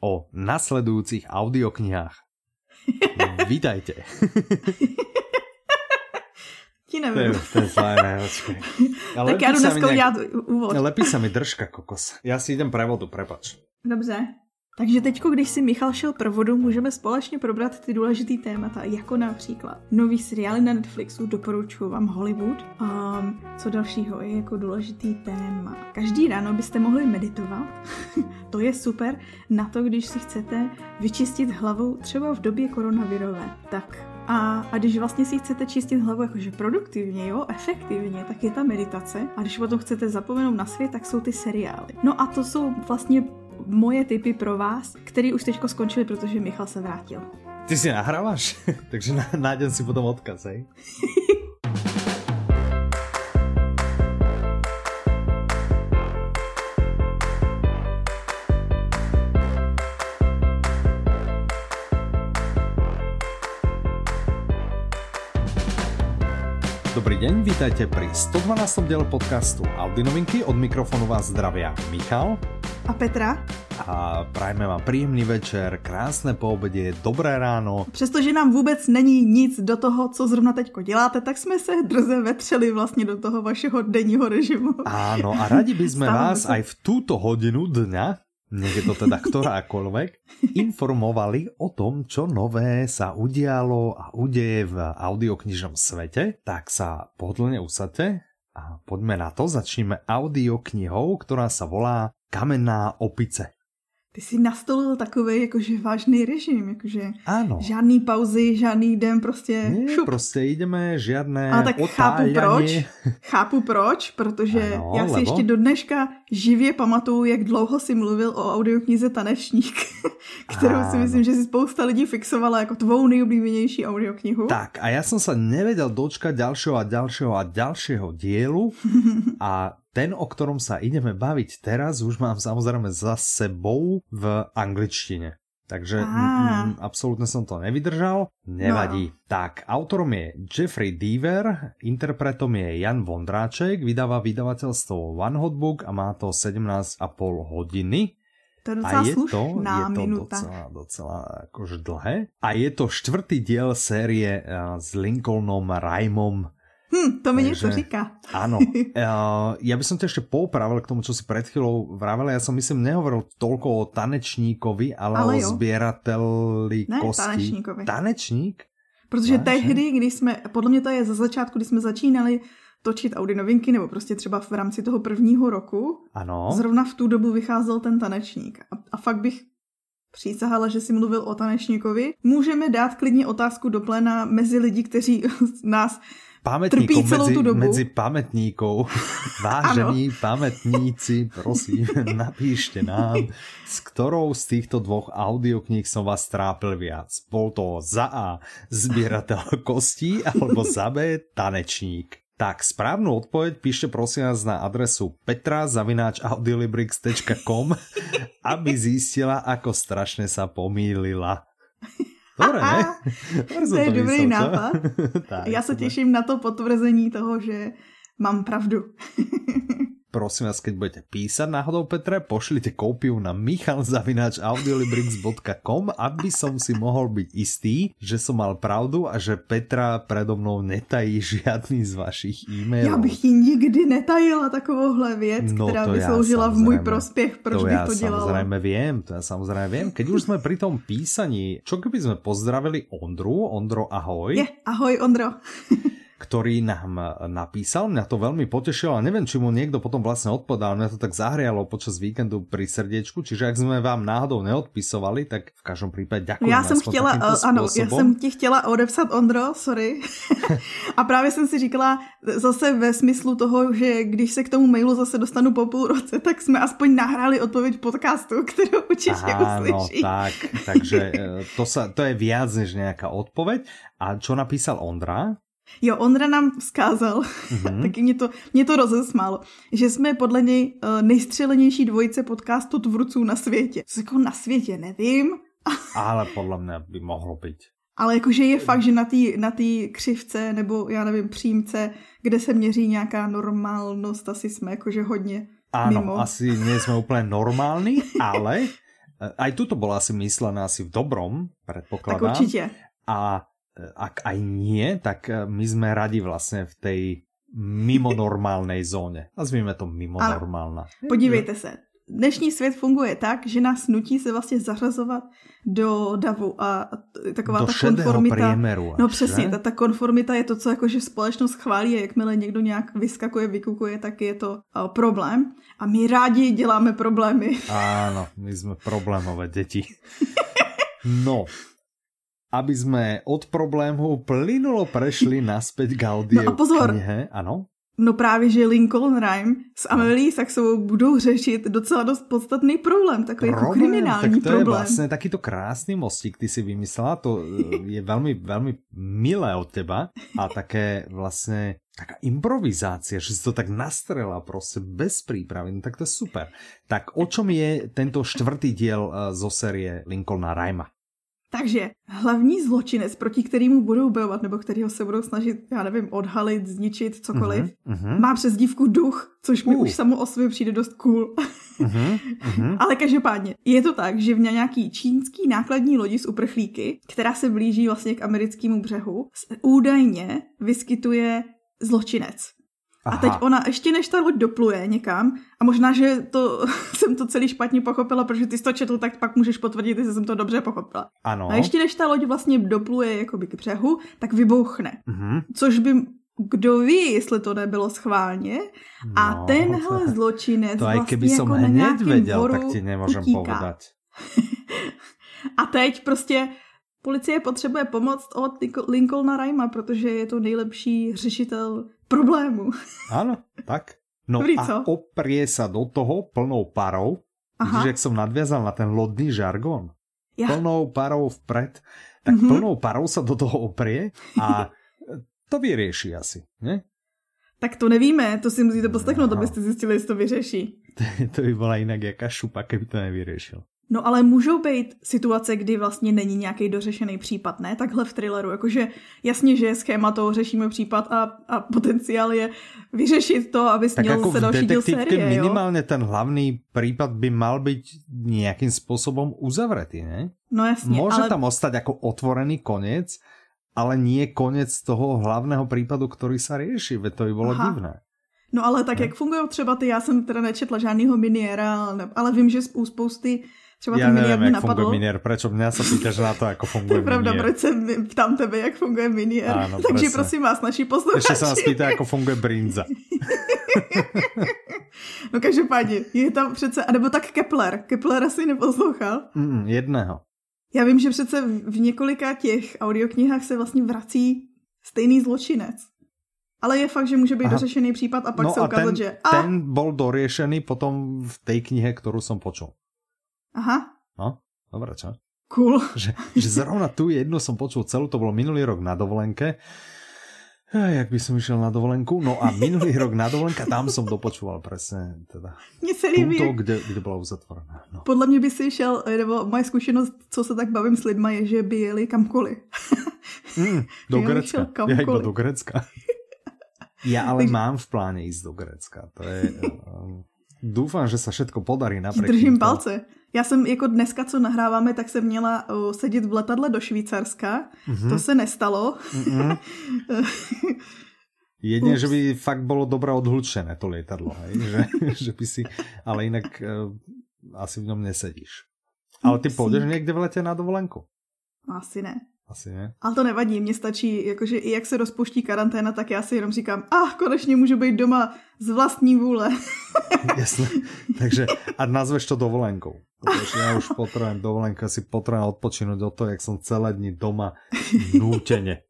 o nasledujúcich audioknihách. Vítajte. Ti nevím. To je, to je zlé, ne, Ale tak já jdu dneska udělat úvod. Lepí sa mi držka, kokos. Já si jdem prevodu, prepač. Dobře. Takže teď, když si Michal šel provodu, můžeme společně probrat ty důležitý témata, jako například nový seriály na Netflixu, doporučuji vám Hollywood. A co dalšího je jako důležitý téma? Každý ráno byste mohli meditovat, to je super, na to, když si chcete vyčistit hlavu třeba v době koronavirové. Tak a, a když vlastně si chcete čistit hlavu jakože produktivně, jo, efektivně, tak je ta meditace. A když potom chcete zapomenout na svět, tak jsou ty seriály. No a to jsou vlastně moje tipy pro vás, který už teďko skončili, protože Michal se vrátil. Ty si nahráváš? Takže nájdem si potom odkaz, hej? Dobrý deň, vítajte pri 112. diele podcastu Audi Novinky. Od mikrofonu vás zdravia Michal a Petra. A prajeme vám príjemný večer, krásné poobedě, dobré ráno. Přestože nám vůbec není nic do toho, co zrovna teďko děláte, tak jsme se drze vetřeli vlastně do toho vašeho denního režimu. Áno, a radi by sme vás aj v túto hodinu dňa nech je to teda ktorákoľvek, informovali o tom, čo nové sa udialo a udeje v audioknižnom svete, tak sa pohodlne usadte a poďme na to. Začneme audioknihou, ktorá sa volá Kamenná opice. Ty jsi nastolil takový jakože vážný režim, jakože ano. žádný pauzy, žádný den, prostě šup. prostě jdeme, žádné A tak chápu proč, chápu proč, protože ano, já si lebo? ještě do dneška živě pamatuju, jak dlouho si mluvil o audioknize Tanečník, kterou ano. si myslím, že si spousta lidí fixovala jako tvou nejoblíbenější audioknihu. Tak a já jsem se nevedel dočkat dalšího a dalšího a dalšího dielu a ten, o ktorom sa ideme baviť teraz, už mám samozrejme za sebou v angličtine. Takže mm, absolútne som to nevydržal. Nevadí. No. Tak, autorom je Jeffrey Deaver, interpretom je Jan Vondráček, vydáva vydavateľstvo One Hot Book a má to 17,5 hodiny. To je docela a je to, je to minuta. docela, docela akože dlhé. A je to štvrtý diel série uh, s Lincolnom Rymom Hm, to mi něco říká. Áno. ja by som ťa ešte poupravil k tomu, čo si pred chvíľou vravel. Ja som myslím nehovoril toľko o tanečníkovi, ale, ale o sběrateli ne, kostí. tanečníkovi. Tanečník? Protože Vážně? tehdy, když jsme, podle mě to je za začátku, když jsme začínali točit Audi novinky, nebo prostě třeba v rámci toho prvního roku, ano. zrovna v tu dobu vycházel ten tanečník. A, a fakt bych přísahala, že si mluvil o tanečníkovi. Můžeme dát klidně otázku do plena mezi lidi, kteří nás pamätníkov medzi, medzi pamätníkov. Vážení pamätníci, prosím, napíšte nám, s ktorou z týchto dvoch audiokníh som vás trápil viac. Bol to za A zbierateľ kostí alebo za B tanečník. Tak správnu odpoveď píšte prosím vás na adresu petra.audiolibrix.com aby zistila, ako strašne sa pomýlila. Dobre, ne? to je dobrý nápad. tak, Já se těším na to potvrzení toho, že mám pravdu. Prosím vás, keď budete písať náhodou Petre, pošlite kópiu na michalzavinačaudiolibrix.com, aby som si mohol byť istý, že som mal pravdu a že Petra predo mnou netají žiadný z vašich e-mailů. Já bych ti nikdy netajila takovouhle věc, no, která by sloužila v můj prospěch, proč to bych ja to dělala. samozrejme viem, to ja samozrejme viem. Keď už sme pri tom písaní, čo keby sme pozdravili Ondru? Ondro, ahoj. Je, ahoj Ondro. ktorý nám napísal. Mňa to veľmi potešilo a neviem, či mu niekto potom vlastne odpovedal. Mňa to tak zahrialo počas víkendu pri srdiečku, čiže ak sme vám náhodou neodpisovali, tak v každom prípade ďakujem. Já jsem chtěla, ano, já jsem ti chtěla odepsat Ondro, sorry. a právě jsem si říkala zase ve smyslu toho, že když se k tomu mailu zase dostanu po půl roce, tak jsme aspoň nahráli odpověď podcastu, kterou určitě uslyší. tak, takže e, to, sa, to je viac než nejaká odpoveď. A čo napísal Ondra? Jo, Ondra nám vzkázal, mm-hmm. taky mě to, mě to rozesmálo, že jsme podle něj uh, nejstřelenější dvojice podcastu tvůrců na světě. Co jako na světě, nevím. Ale podle mě by mohlo být. Ale jakože je fakt, že na té na tý křivce nebo já nevím, přímce, kde se měří nějaká normálnost, asi jsme jakože hodně Áno, mimo. asi nie sme úplne normálni, ale Aj tuto bola asi myslená asi v dobrom, predpokladám. Tak určitě. A ak aj nie, tak e, my sme radi vlastne v tej mimo normálnej zóně. Nazvíme to mimo normálna. Podívejte se, dnešní svět funguje tak, že nás nutí se vlastně zařazovat do davu a taková do ta konformita. Priemeru až, no přesně, ta, ta konformita je to, co jako, že společnost chválí a jakmile někdo nějak vyskakuje, vykukuje, tak je to uh, problém. A my rádi děláme problémy. Áno, my jsme problémové děti. No, aby jsme od problémů plynulo prešli naspäť k audio no a pozor, knihe. Ano? No právě, že Lincoln Rhyme s Amelie Saxovou budou řešit docela dost podstatný problém, takový problém, jako kriminální tak to problém. je vlastně takýto krásný mostík, ty si vymyslela, to eh, je velmi, velmi milé od teba a také vlastně taká improvizácia, že si to tak nastrela prostě bez prípravy, no tak to je super. Tak o čom je tento čtvrtý diel eh, zo série Lincolna Rhyma? Takže hlavní zločinec, proti kterému budou bojovat, nebo kterého se budou snažit, já nevím, odhalit, zničit, cokoliv, uh-huh, má přezdívku duch, což mi uh. už samo o sobě přijde dost cool. uh-huh, uh-huh. Ale každopádně, je to tak, že v nějaký čínský nákladní lodi z uprchlíky, která se blíží vlastně k americkému břehu, údajně vyskytuje zločinec. Aha. A teď ona, ještě než ta loď dopluje někam, a možná, že to jsem to celý špatně pochopila, protože ty jsi to četl, tak pak můžeš potvrdit, jestli jsem to dobře pochopila. Ano. A ještě než ta loď vlastně dopluje jakoby k břehu, tak vybouchne. Uh-huh. Což by kdo ví, jestli to nebylo schválně. A no, tenhle to, zločinec to aj keby vlastně som jako hned věděl, tak ti nemůžem povedať. a teď prostě policie potřebuje pomoc od Lincolna Rhyma, protože je to nejlepší řešitel problému. Ano, tak. No Dobrý, a co? oprie sa do toho plnou parou. Aha. Vidíš, jak som nadviazal na ten lodný žargon. Ja. Plnou parou vpred. Tak mm-hmm. plnou parou sa do toho oprie a to vyrieši asi, ne? Tak to nevíme, to si musíte poslechnout, no. abyste zjistili, jestli to vyřeší. to by byla jinak jaká šupa, kdyby to nevyřešil. No ale můžou být situace, kdy vlastně není nějaký dořešený případ, ne? Takhle v thrilleru, jakože jasně, že je schéma toho, řešíme případ a, a potenciál je vyřešit to, aby tak měl jako se další díl série, minimálně jo? ten hlavní případ by mal být nějakým způsobem uzavřetý, ne? No jasně, Může ale... tam ostať jako otvorený konec, ale nie konec toho hlavného případu, který se řeší, ve to by bylo Aha. divné. No ale tak, ne? jak fungují třeba ty, já jsem teda nečetla žádnýho miniéra, ale vím, že u spousty Třeba Já nevím, jak napadlo. funguje miniér, proč mě se pýtaš na to, jak funguje To je pravda, miniér. proč se ptám tebe, jak funguje miniér. Áno, Takže presne. prosím vás, naši posluchači. Ještě se nás pýta, jak funguje brinza. no každopádně, je tam přece, anebo tak Kepler. Kepler asi neposlouchal. Mm, jedného. Já vím, že přece v několika těch audioknihách se vlastně vrací stejný zločinec. Ale je fakt, že může být Aha. dořešený případ a pak no se ukázat, že... A... ten bol doriešený potom v té knihe, kterou jsem počul. Aha. No, dobré, čo? Cool. Že, že zrovna tu jednu som počul celú, to bolo minulý rok na dovolenke. Jak by som išiel na dovolenku? No a minulý rok na dovolenka, tam som dopočúval presne teda Mně se líbí, túto, kde, kde byla uzatvorená. No. Podle mě by si šel, nebo moje zkušenost, co se tak bavím s lidma, je, že by jeli kamkoliv. Mm, do Grecka. Já iba do Grecka. Já ale mám v pláne ísť do Grecka. To je... Um, Doufám, že se všetko podarí napriek Držím palce. Já jsem jako dneska, co nahráváme, tak jsem měla uh, sedět v letadle do Švýcarska. Mm-hmm. To se nestalo. Mm-hmm. Jedně, že by fakt bylo dobré odhlučené to letadlo, hej? Že, že by si, ale jinak uh, asi v něm nesedíš. Ale ty půjdeš někde v letě na dovolenku? Asi ne. Asi ne. Ale to nevadí, mně stačí, jakože i jak se rozpuští karanténa, tak já si jenom říkám, a ah, konečně můžu být doma z vlastní vůle. Jasné. Takže a nazveš to dovolenkou. Protože já už potřebuji dovolenku, si potřebuji odpočinout do toho, jak jsem celé dny doma núteně.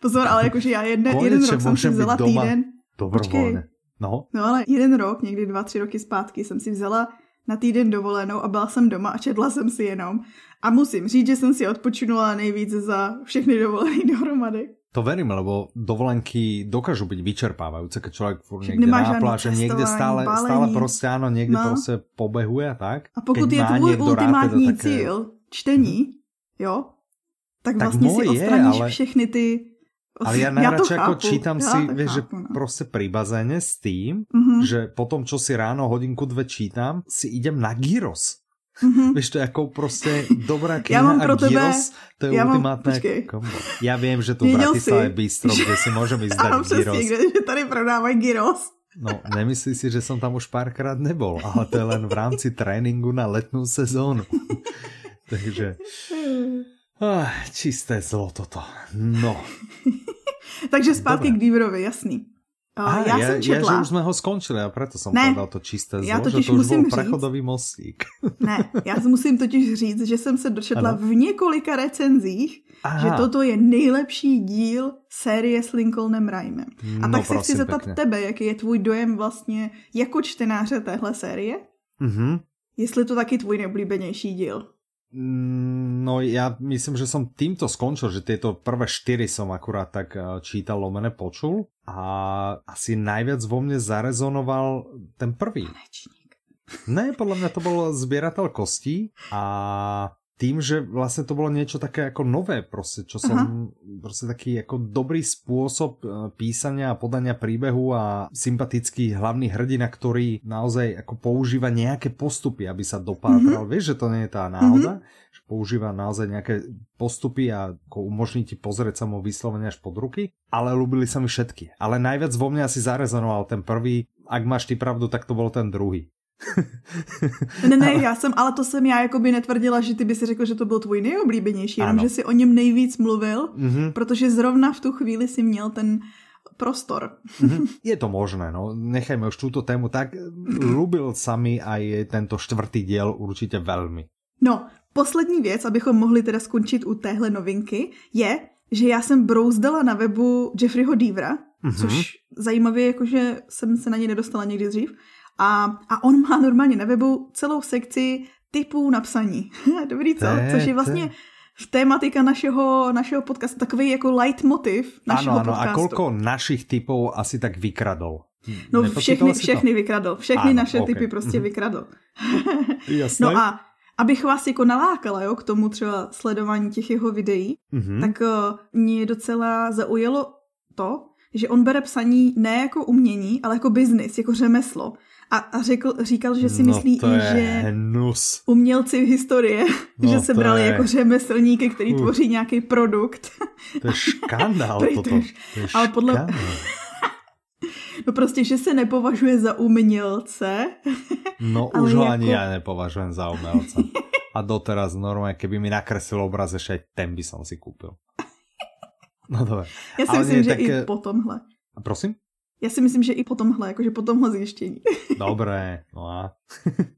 Pozor, ale jakože já jeden, jeden rok jsem si vzala doma týden. Dobrovolně. No. no ale jeden rok, někdy dva, tři roky zpátky jsem si vzala na týden dovolenou a byla jsem doma a četla jsem si jenom. A musím říct, že jsem si odpočinula nejvíc za všechny dovolené dohromady. To verím, lebo dovolenky dokážu byť vyčerpávajúce, keď človek furt niekde na pláže, niekde stále, stále prostě áno, niekde no. prostě pobehuje a tak. A pokud keď je tvůj ultimátní teda také... cíl čtení, jo, tak, tak vlastně si odstraníš je, ale... všechny ty ale ja najradšej ako čítam ja si, vieš, že no. proste pri bazéne s tým, mm -hmm. že potom, čo si ráno hodinku, dve čítam, si idem na gyros. Mm-hmm. Víš, to je jako prostě dobrá kniha já mám pro a tebe, gyros, to je já ultimátné mám, kombo. Já vím, že tu v Bratislave je bistro, kde si můžeme jít dát gyros. Kde, že tady prodávají gyros. No, nemyslí si, že som tam už párkrát nebol, ale to je len v rámci tréninku na letnú sezónu. Takže... Ah, čisté zlo toto. No. Takže zpátky Dobre. k Díverovi, jasný. A já, já jsem četla. Já, že už jsme ho skončili a proto jsem ne, to čisté zlo, já totiž že to už musím byl prechodový mostík. Ne, já musím totiž říct, že jsem se dočetla ano. v několika recenzích, Aha. že toto je nejlepší díl série s Lincolnem Rhymem. A no, tak se chci zeptat tebe, jaký je tvůj dojem vlastně jako čtenáře téhle série? Mhm. Jestli to taky tvůj nejoblíbenější díl? Mm, no ja myslím, že som týmto skončil, že tieto prvé štyri som akurát tak eh, čítal, lomene počul a asi najviac vo mne zarezonoval ten prvý. Ne, podľa mňa to bol zbierateľ kostí a tým, že vlastně to bylo něco také jako nové, prostě, čo som, Aha. prostě taký jako dobrý spôsob eh, písania a podania príbehu a sympatický hlavný hrdina, ktorý naozaj jako používa nějaké postupy, aby sa dopátral. Mm -hmm. Víš, že to nie je tá náhoda, -hmm. že používa naozaj nějaké postupy a jako umožní ti pozrieť sa mu vyslovene až pod ruky, ale ľúbili sa mi všetky. Ale najviac vo mne asi zarezonoval ten prvý, ak máš ty pravdu, tak to bol ten druhý. ne, ne, já jsem, ale to jsem já jako by netvrdila, že ty by si řekl, že to byl tvůj nejoblíbenější, jenom že si o něm nejvíc mluvil, mm-hmm. protože zrovna v tu chvíli si měl ten prostor. Mm-hmm. Je to možné, no. Nechajme už túto tému tak. Lubil sami aj tento čtvrtý diel určitě velmi. No, poslední věc, abychom mohli teda skončit u téhle novinky, je, že já jsem brouzdala na webu Jeffreyho Deavera, mm-hmm. což zajímavě, jakože jsem se na něj nedostala někdy dřív, a, a on má normálně na webu celou sekci typů napsaní. Dobrý, co? Což je vlastně v tématika našeho, našeho podcastu takový jako leitmotiv našeho ano, ano. podcastu. A kolko našich typů asi tak vykradol? No všechny, všechny vykradl. Všechny ano, naše okay. typy prostě mm-hmm. vykradl. Jasné. No a abych vás jako nalákala jo, k tomu třeba sledování těch jeho videí, mm-hmm. tak uh, mě docela zaujalo to, že on bere psaní ne jako umění, ale jako biznis, jako řemeslo. A, a řekl, říkal, že si no myslí i, že hnus. umělci v historie, no že se brali je... jako řemeslníky, který uh. tvoří nějaký produkt. To je škandál toto. To je, je ale podle... Škandál. No prostě, že se nepovažuje za umělce. No už ho jako... ani já nepovažujem za umělce. A doteraz normálně, keby mi nakreslil obraz, ještě ten by som si koupil. No dobré. Já si ale myslím, nie, že tak... i po tomhle. A prosím? Já si myslím, že i po tomhle, jakože po tomhle zjištění. Dobré, no a...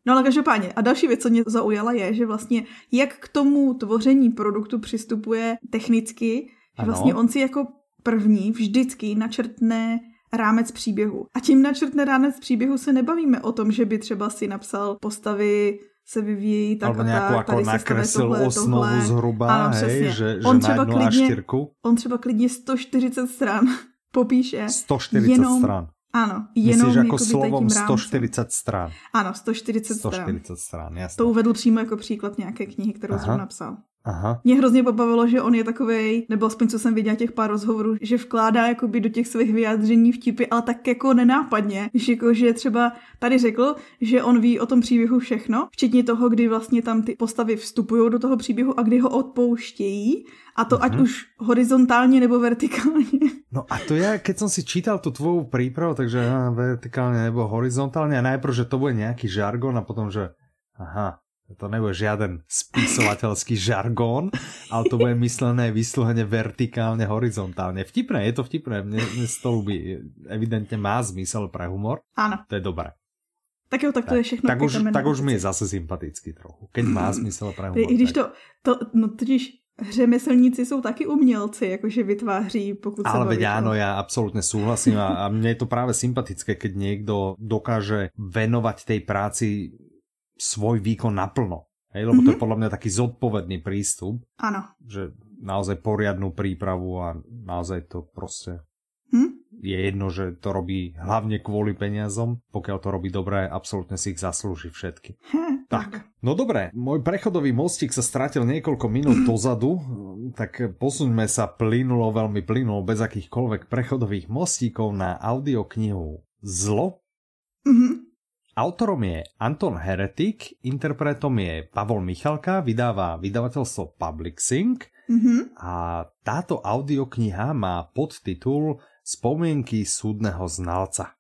no ale každopádně. A další věc, co mě zaujala, je, že vlastně jak k tomu tvoření produktu přistupuje technicky, že vlastně on si jako první vždycky načrtne rámec příběhu. A tím načrtne rámec příběhu se nebavíme o tom, že by třeba si napsal postavy se vyvíjí tak Alebo nějakou jako nakreslil tohle, osnovu tohle. zhruba, ano, hej, že, on že třeba klidně, On třeba klidně 140 stran popíše 140 jenom, stran. Ano, jenom Myslíš jako slovom 140 stran. Ano, 140, 140 stran. jasně. To uvedl přímo jako příklad nějaké knihy, kterou jsem napsal. Aha. Mě hrozně pobavilo, že on je takový, nebo aspoň co jsem viděla těch pár rozhovorů, že vkládá jakoby do těch svých vyjádření vtipy, ale tak jako nenápadně. Že, jako, že třeba tady řekl, že on ví o tom příběhu všechno, včetně toho, kdy vlastně tam ty postavy vstupují do toho příběhu a kdy ho odpouštějí. A to uh-huh. ať už horizontálně nebo vertikálně. No a to já, keď jsem si čítal tu tvou přípravu, takže vertikálně nebo horizontálně, a najprv, že to bude nějaký žargon a potom, že aha, to nebude žiaden spisovateľský žargón, ale to bude myslené vyslovene vertikálne, horizontálne. Vtipné, je to vtipné, mne, mne to ľubí. Evidentne má zmysel pre humor. Áno. To je dobré. Tak jo, tak to je všechno. Tak už, tak už mi je zase sympatický trochu, keď má zmysel pre humor. I když to, to no totiž řemeslníci jsou taky umělci, jakože vytváří, pokud Ale se veď áno, ja absolútne súhlasím a, a mne je to práve sympatické, keď niekto dokáže venovať tej práci svoj výkon naplno. Hej, lebo mm -hmm. to je mhm. podľa mňa taký zodpovedný prístup. Áno. Že naozaj poriadnu prípravu a naozaj to prostě hm? je jedno, že to robí hlavně kvůli peniazom. Pokiaľ to robí dobré, absolútne si ich zaslúži všetky. Hm, tak, no dobré, môj prechodový mostík sa stratil niekoľko minút dozadu, tak posuňme sa plynulo, veľmi plynulo, bez akýchkoľvek prechodových mostíkov na audioknihu Zlo. Mm -hmm Autorom je Anton Heretik, interpretom je Pavol Michalka, vydává vydavateľstvo Publixing Mhm. a táto audiokniha má podtitul Spomienky súdneho znalca.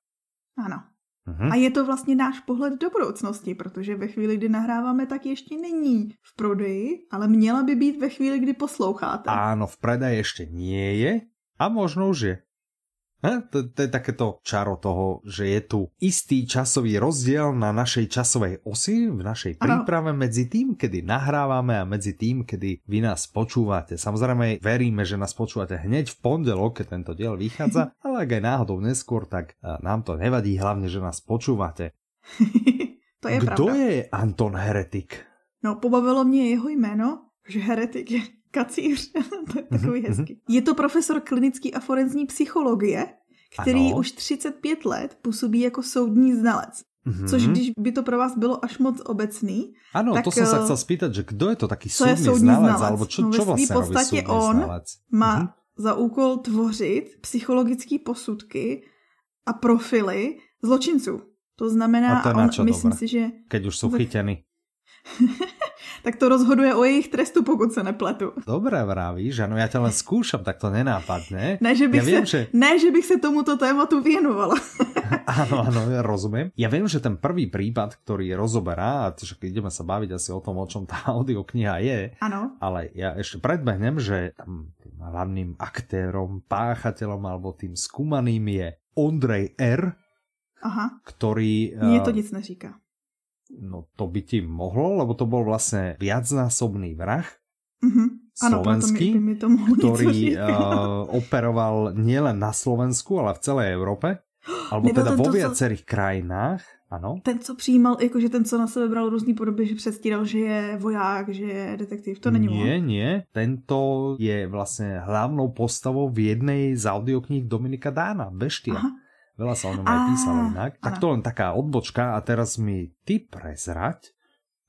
Ano. Mhm. A je to vlastně náš pohled do budoucnosti, protože ve chvíli, kdy nahráváme, tak ještě není v prodeji, ale měla by být ve chvíli, kdy posloucháte. Áno, v predaji ešte nie je a možno už je. To, to je takéto čaro toho, že je tu istý časový rozdiel na našej časovej osi, v našej príprave medzi tým, kedy nahrávame a medzi tým, kedy vy nás počúvate. Samozrejme veríme, že nás počúvate hneď v pondelok, keď tento diel vychádza, ale ak aj náhodou neskôr, tak a, nám to nevadí, hlavne, že nás počúvate. to je Kdo pravda. je Anton Heretik? No, pobavilo mě jeho jméno, že heretik je kacíř. to je takový Mhm, hezký. Je to profesor klinický a forenzní psychologie, který Ano. už 35 let působí jako soudní znalec. Mhm. Což když by to pro vás bylo až moc obecný, Áno, Tak, to som sa eh, chcel spýtať, že kto je to taký co je soudní znalec, znalec? alebo čo, No, čo robí podstatě on znalec? má Mhm. za úkol tvořit psychologické posudky a profily zločinců. To znamená, A to je on, myslím dobré? si, že Keď už Ve- chytení. tak to rozhoduje o jejich trestu, pokud se nepletu. Dobre vravíš, ano, ja ťa len skúšam, tak to nenápadne. Ne, že bych, viem, se, že- ne, že bych se tomuto tématu věnovala. Áno, áno, ja rozumiem. Ja viem, že ten prvý prípad, ktorý rozoberá, a že ideme sa baviť asi o tom, o čom tá audiokniha je, Ano, ale ja ešte predbehnem, že tam tým hlavným aktérom, páchateľom alebo tým skúmaným je Ondrej R., aha, ktorý... mně eh, to nic neříká. No to by ti mohlo, lebo to bol vlastne viacnásobný vrah, Mhm. Ano, slovenský, mi, by mi to ktorý uh, operoval nielen na Slovensku, ale v celej Európe. Alebo Nebyl teda vo to, co- viacerých krajinách. Ano. Ten, co přijímal, jakože ten, co na sebe bral různý podoby, že předstíral, že je voják, že je detektiv, to není Nie, on. nie. Tento je vlastne hlavnou postavou v jednej z audiokníh Dominika Dána, Beštia. Aha. Veľa sa o ňom aj písalo inak. Tak to len taká odbočka a teraz mi ty prezrať,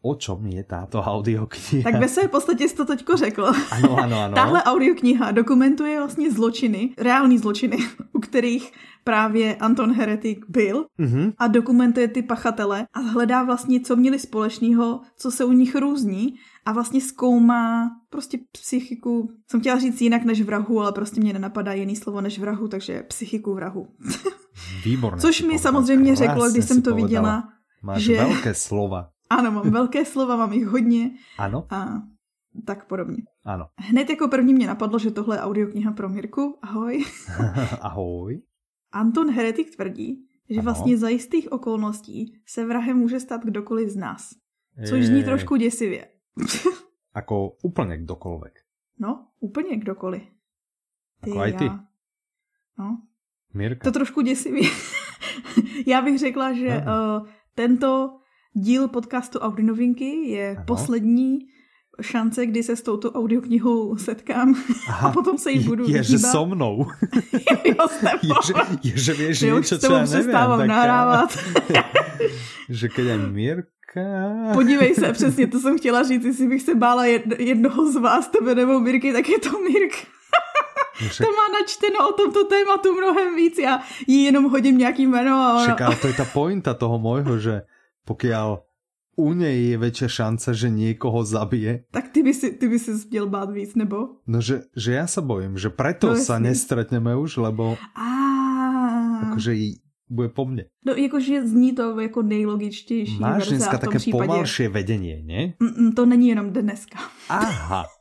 o čom je táto audiokniha. Tak ve své podstatě jsi to teďko řekl. Ano, ano, ano. Tahle audiokniha dokumentuje vlastně zločiny, reální zločiny, u kterých právě Anton Heretik byl Mhm. a dokumentuje ty pachatele a hledá vlastně, co měli společného, co se u nich různí a vlastně zkoumá prostě psychiku, jsem chtěla říct jinak než vrahu, ale prostě mě nenapadá jiný slovo než vrahu, takže psychiku vrahu. Výborné. Což mi samozřejmě řeklo, když jsem to povedala. viděla, Máš že- veľké slova. ano, mám velké slova, mám jich hodně Ano, a tak podobně. ano. Hned jako první mě napadlo, že tohle je audiokniha pro Mirku. Ahoj. Ahoj. Anton Heretik tvrdí, že Ano. vlastně za jistých okolností se vrahem může stát kdokoliv z nás. Což zní trošku děsivě. Ako úplne kdokoľvek. No, úplně kdokoliv. Ako aj ty. já. No, Mirka. to trošku děsivě. já bych řekla, že Ano. uh, tento díl podcastu Audi novinky je Ano. poslední šance, kdy se s touto audioknihou setkám Aha. a potom se jí budu je, že vyhýbat. so mnou. jo, s Je, tebou. že, je, že vieš Že už niečo, s čo tebou ja neviem. přestávám tak, nahrávat. že keď aj Mirka... Podívej se, přesně to jsem chtěla říct, jestli bych se bála jed- jednoho z vás, tebe nebo Mirky, tak je to Mirk. Však, To má načteno o tomto tématu mnohem víc, já jí jenom hodím nějaký jméno a ona... však ale to je tá pointa toho môjho, že pokiaľ u nej je väčšia šanca, že niekoho zabije, Tak ty by, si, ty by si měl bát víc, nebo? no že, že ja sa bojím, že preto No sa nestretneme už, lebo A akože jí bude po mne. No, jakože zní to jako nejlogičtější Máš dneska také případě... pomalšie vedenie, nie? Mm, to není jenom dneska. Aha.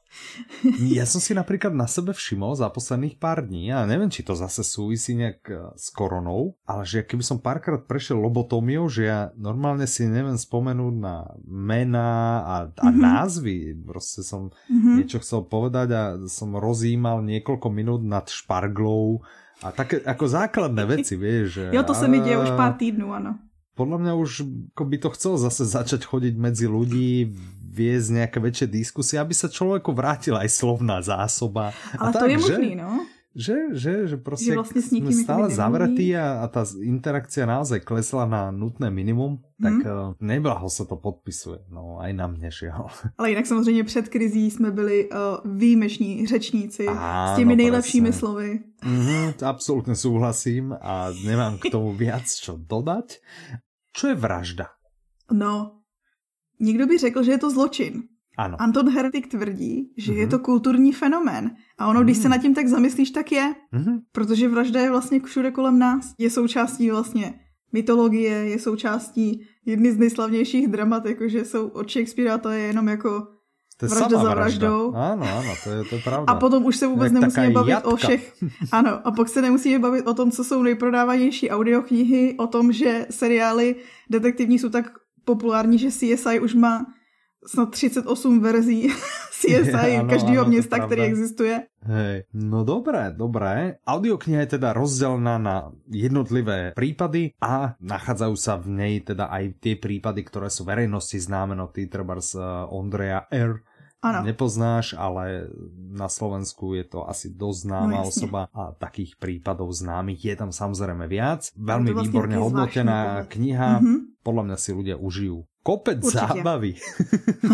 Ja som si napríklad na sebe všimol za posledných pár dní, a neviem, či to zase súvisí nejak eh, s koronou, ale že keby som párkrát prešiel lobotómiou, že ja normálne si neviem spomenúť na mená a, a Mhm. názvy. Proste som Mhm. niečo chcel povedať a som rozímal niekoľko minút nad šparglou a také ako základné veci, vieš. Že, Jo, to se mi děje už pár týdnů, ano. podľa mňa už ako by to chcel zase začať chodiť medzi ľudí, viesť nejaké väčšie diskusie, aby sa človeku vrátila aj slovná zásoba. Ale a to je že, možný, no. Že, že, že proste Že vlastne s sme nikým stále zavretí a, a tá interakcia naozaj klesla na nutné minimum, tak uh, neblaho sa to podpisuje. No aj na mne, žiaľ. Ale jinak samozřejmě před krizí jsme byli uh, výjimeční řečníci Áno, s těmi nejlepšími presne. slovy. Mhm, absolútne súhlasím a nemám k tomu viac čo dodať. Čo je vražda? No, někdo by řekl, že je to zločin. Ano. Anton Hertik tvrdí, že mm-hmm. je to kulturní fenomén. A ono, když se nad tím tak zamyslíš, tak je. Mm-hmm. Protože vražda je vlastně všude kolem nás. Je součástí vlastně mytologie, je součástí jedny z nejslavnějších dramat, jakože jsou od Shakespearea, to je jenom jako to je vražda za vraždou. Vražda. Ano, ano, to je, to je pravda. A potom už se vůbec Jak nemusíme bavit jatka. o všech. Ano, a pak se nemusíme bavit o tom, co jsou nejprodávanější audioknihy, o tom, že seriály detektivní jsou tak populární, že CSI už má snad 38 verzí CSI ano, každého ano, města, který existuje. Hej, no dobré, dobré. Audiokniha je teda rozdelená na jednotlivé prípady a nachádzajú sa v nej teda aj tie prípady, ktoré sú verejnosti známe, no ty trebárs uh, Ondreja R. Ano. nepoznáš, ale na Slovensku je to asi dosť známa no, osoba a takých prípadov známych je tam samozrejme viac. Veľmi vlastne výborne hodnotená kniha. Mm Podľa mňa si ľudia užijú kopec Určitě. zábavy.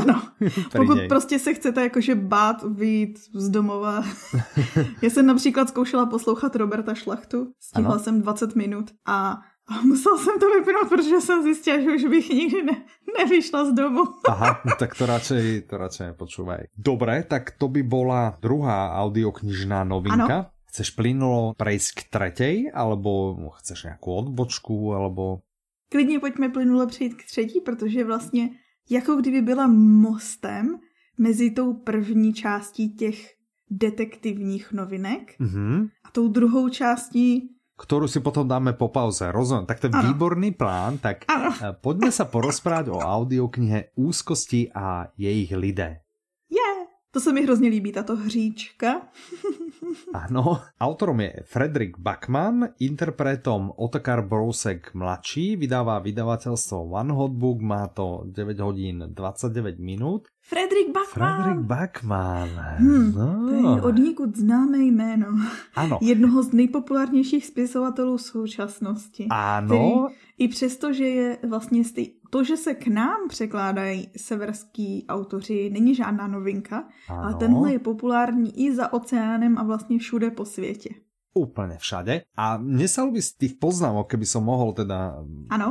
Ano, pokud něj. prostě se chcete jakože bát vyjít z domova. Já jsem například zkoušela poslouchat Roberta Šlachtu, stihla ano. jsem 20 minut a a musel jsem to vypnout, protože jsem zjistila, že už bych nikdy ne, nevyšla z domu. Aha, no tak to radšej, to radšej nepočúvaj. Dobre, tak to by bola druhá audioknižná novinka. Ano. Chceš plynulo prejsť k tretej, alebo chceš nějakou odbočku, alebo... Klidně pojďme plynule přejít k třetí, protože vlastně jako kdyby byla mostem mezi tou první částí těch detektivních novinek mm-hmm. a tou druhou částí ktorú si potom dáme po pauze. Rozumiem, tak to je ano. výborný plán, tak ano. Eh, poďme sa porozprávať o audioknihe Úzkosti a jejich lidé. To se mi hrozně líbí, tato hříčka. Ano, autorom je Fredrik Backman, interpretom Otokar Brousek mladší, vydává vydavatelstvo One Hot Book, má to 9 hodin 29 minut. Fredrik Backman. Fredrik Backman. Hmm, no. To je od někud známé jméno. Ano. Jednoho z nejpopulárnějších spisovatelů současnosti. Ano. Který, I přesto, že je vlastně z to, že se k nám překládají severský autoři, není žádná novinka, ano. ale tenhle je populární i za oceánem a vlastně všude po světě. Úplně všade. A mne sa ľubí z tých poznámok, keby som mohol teda ano.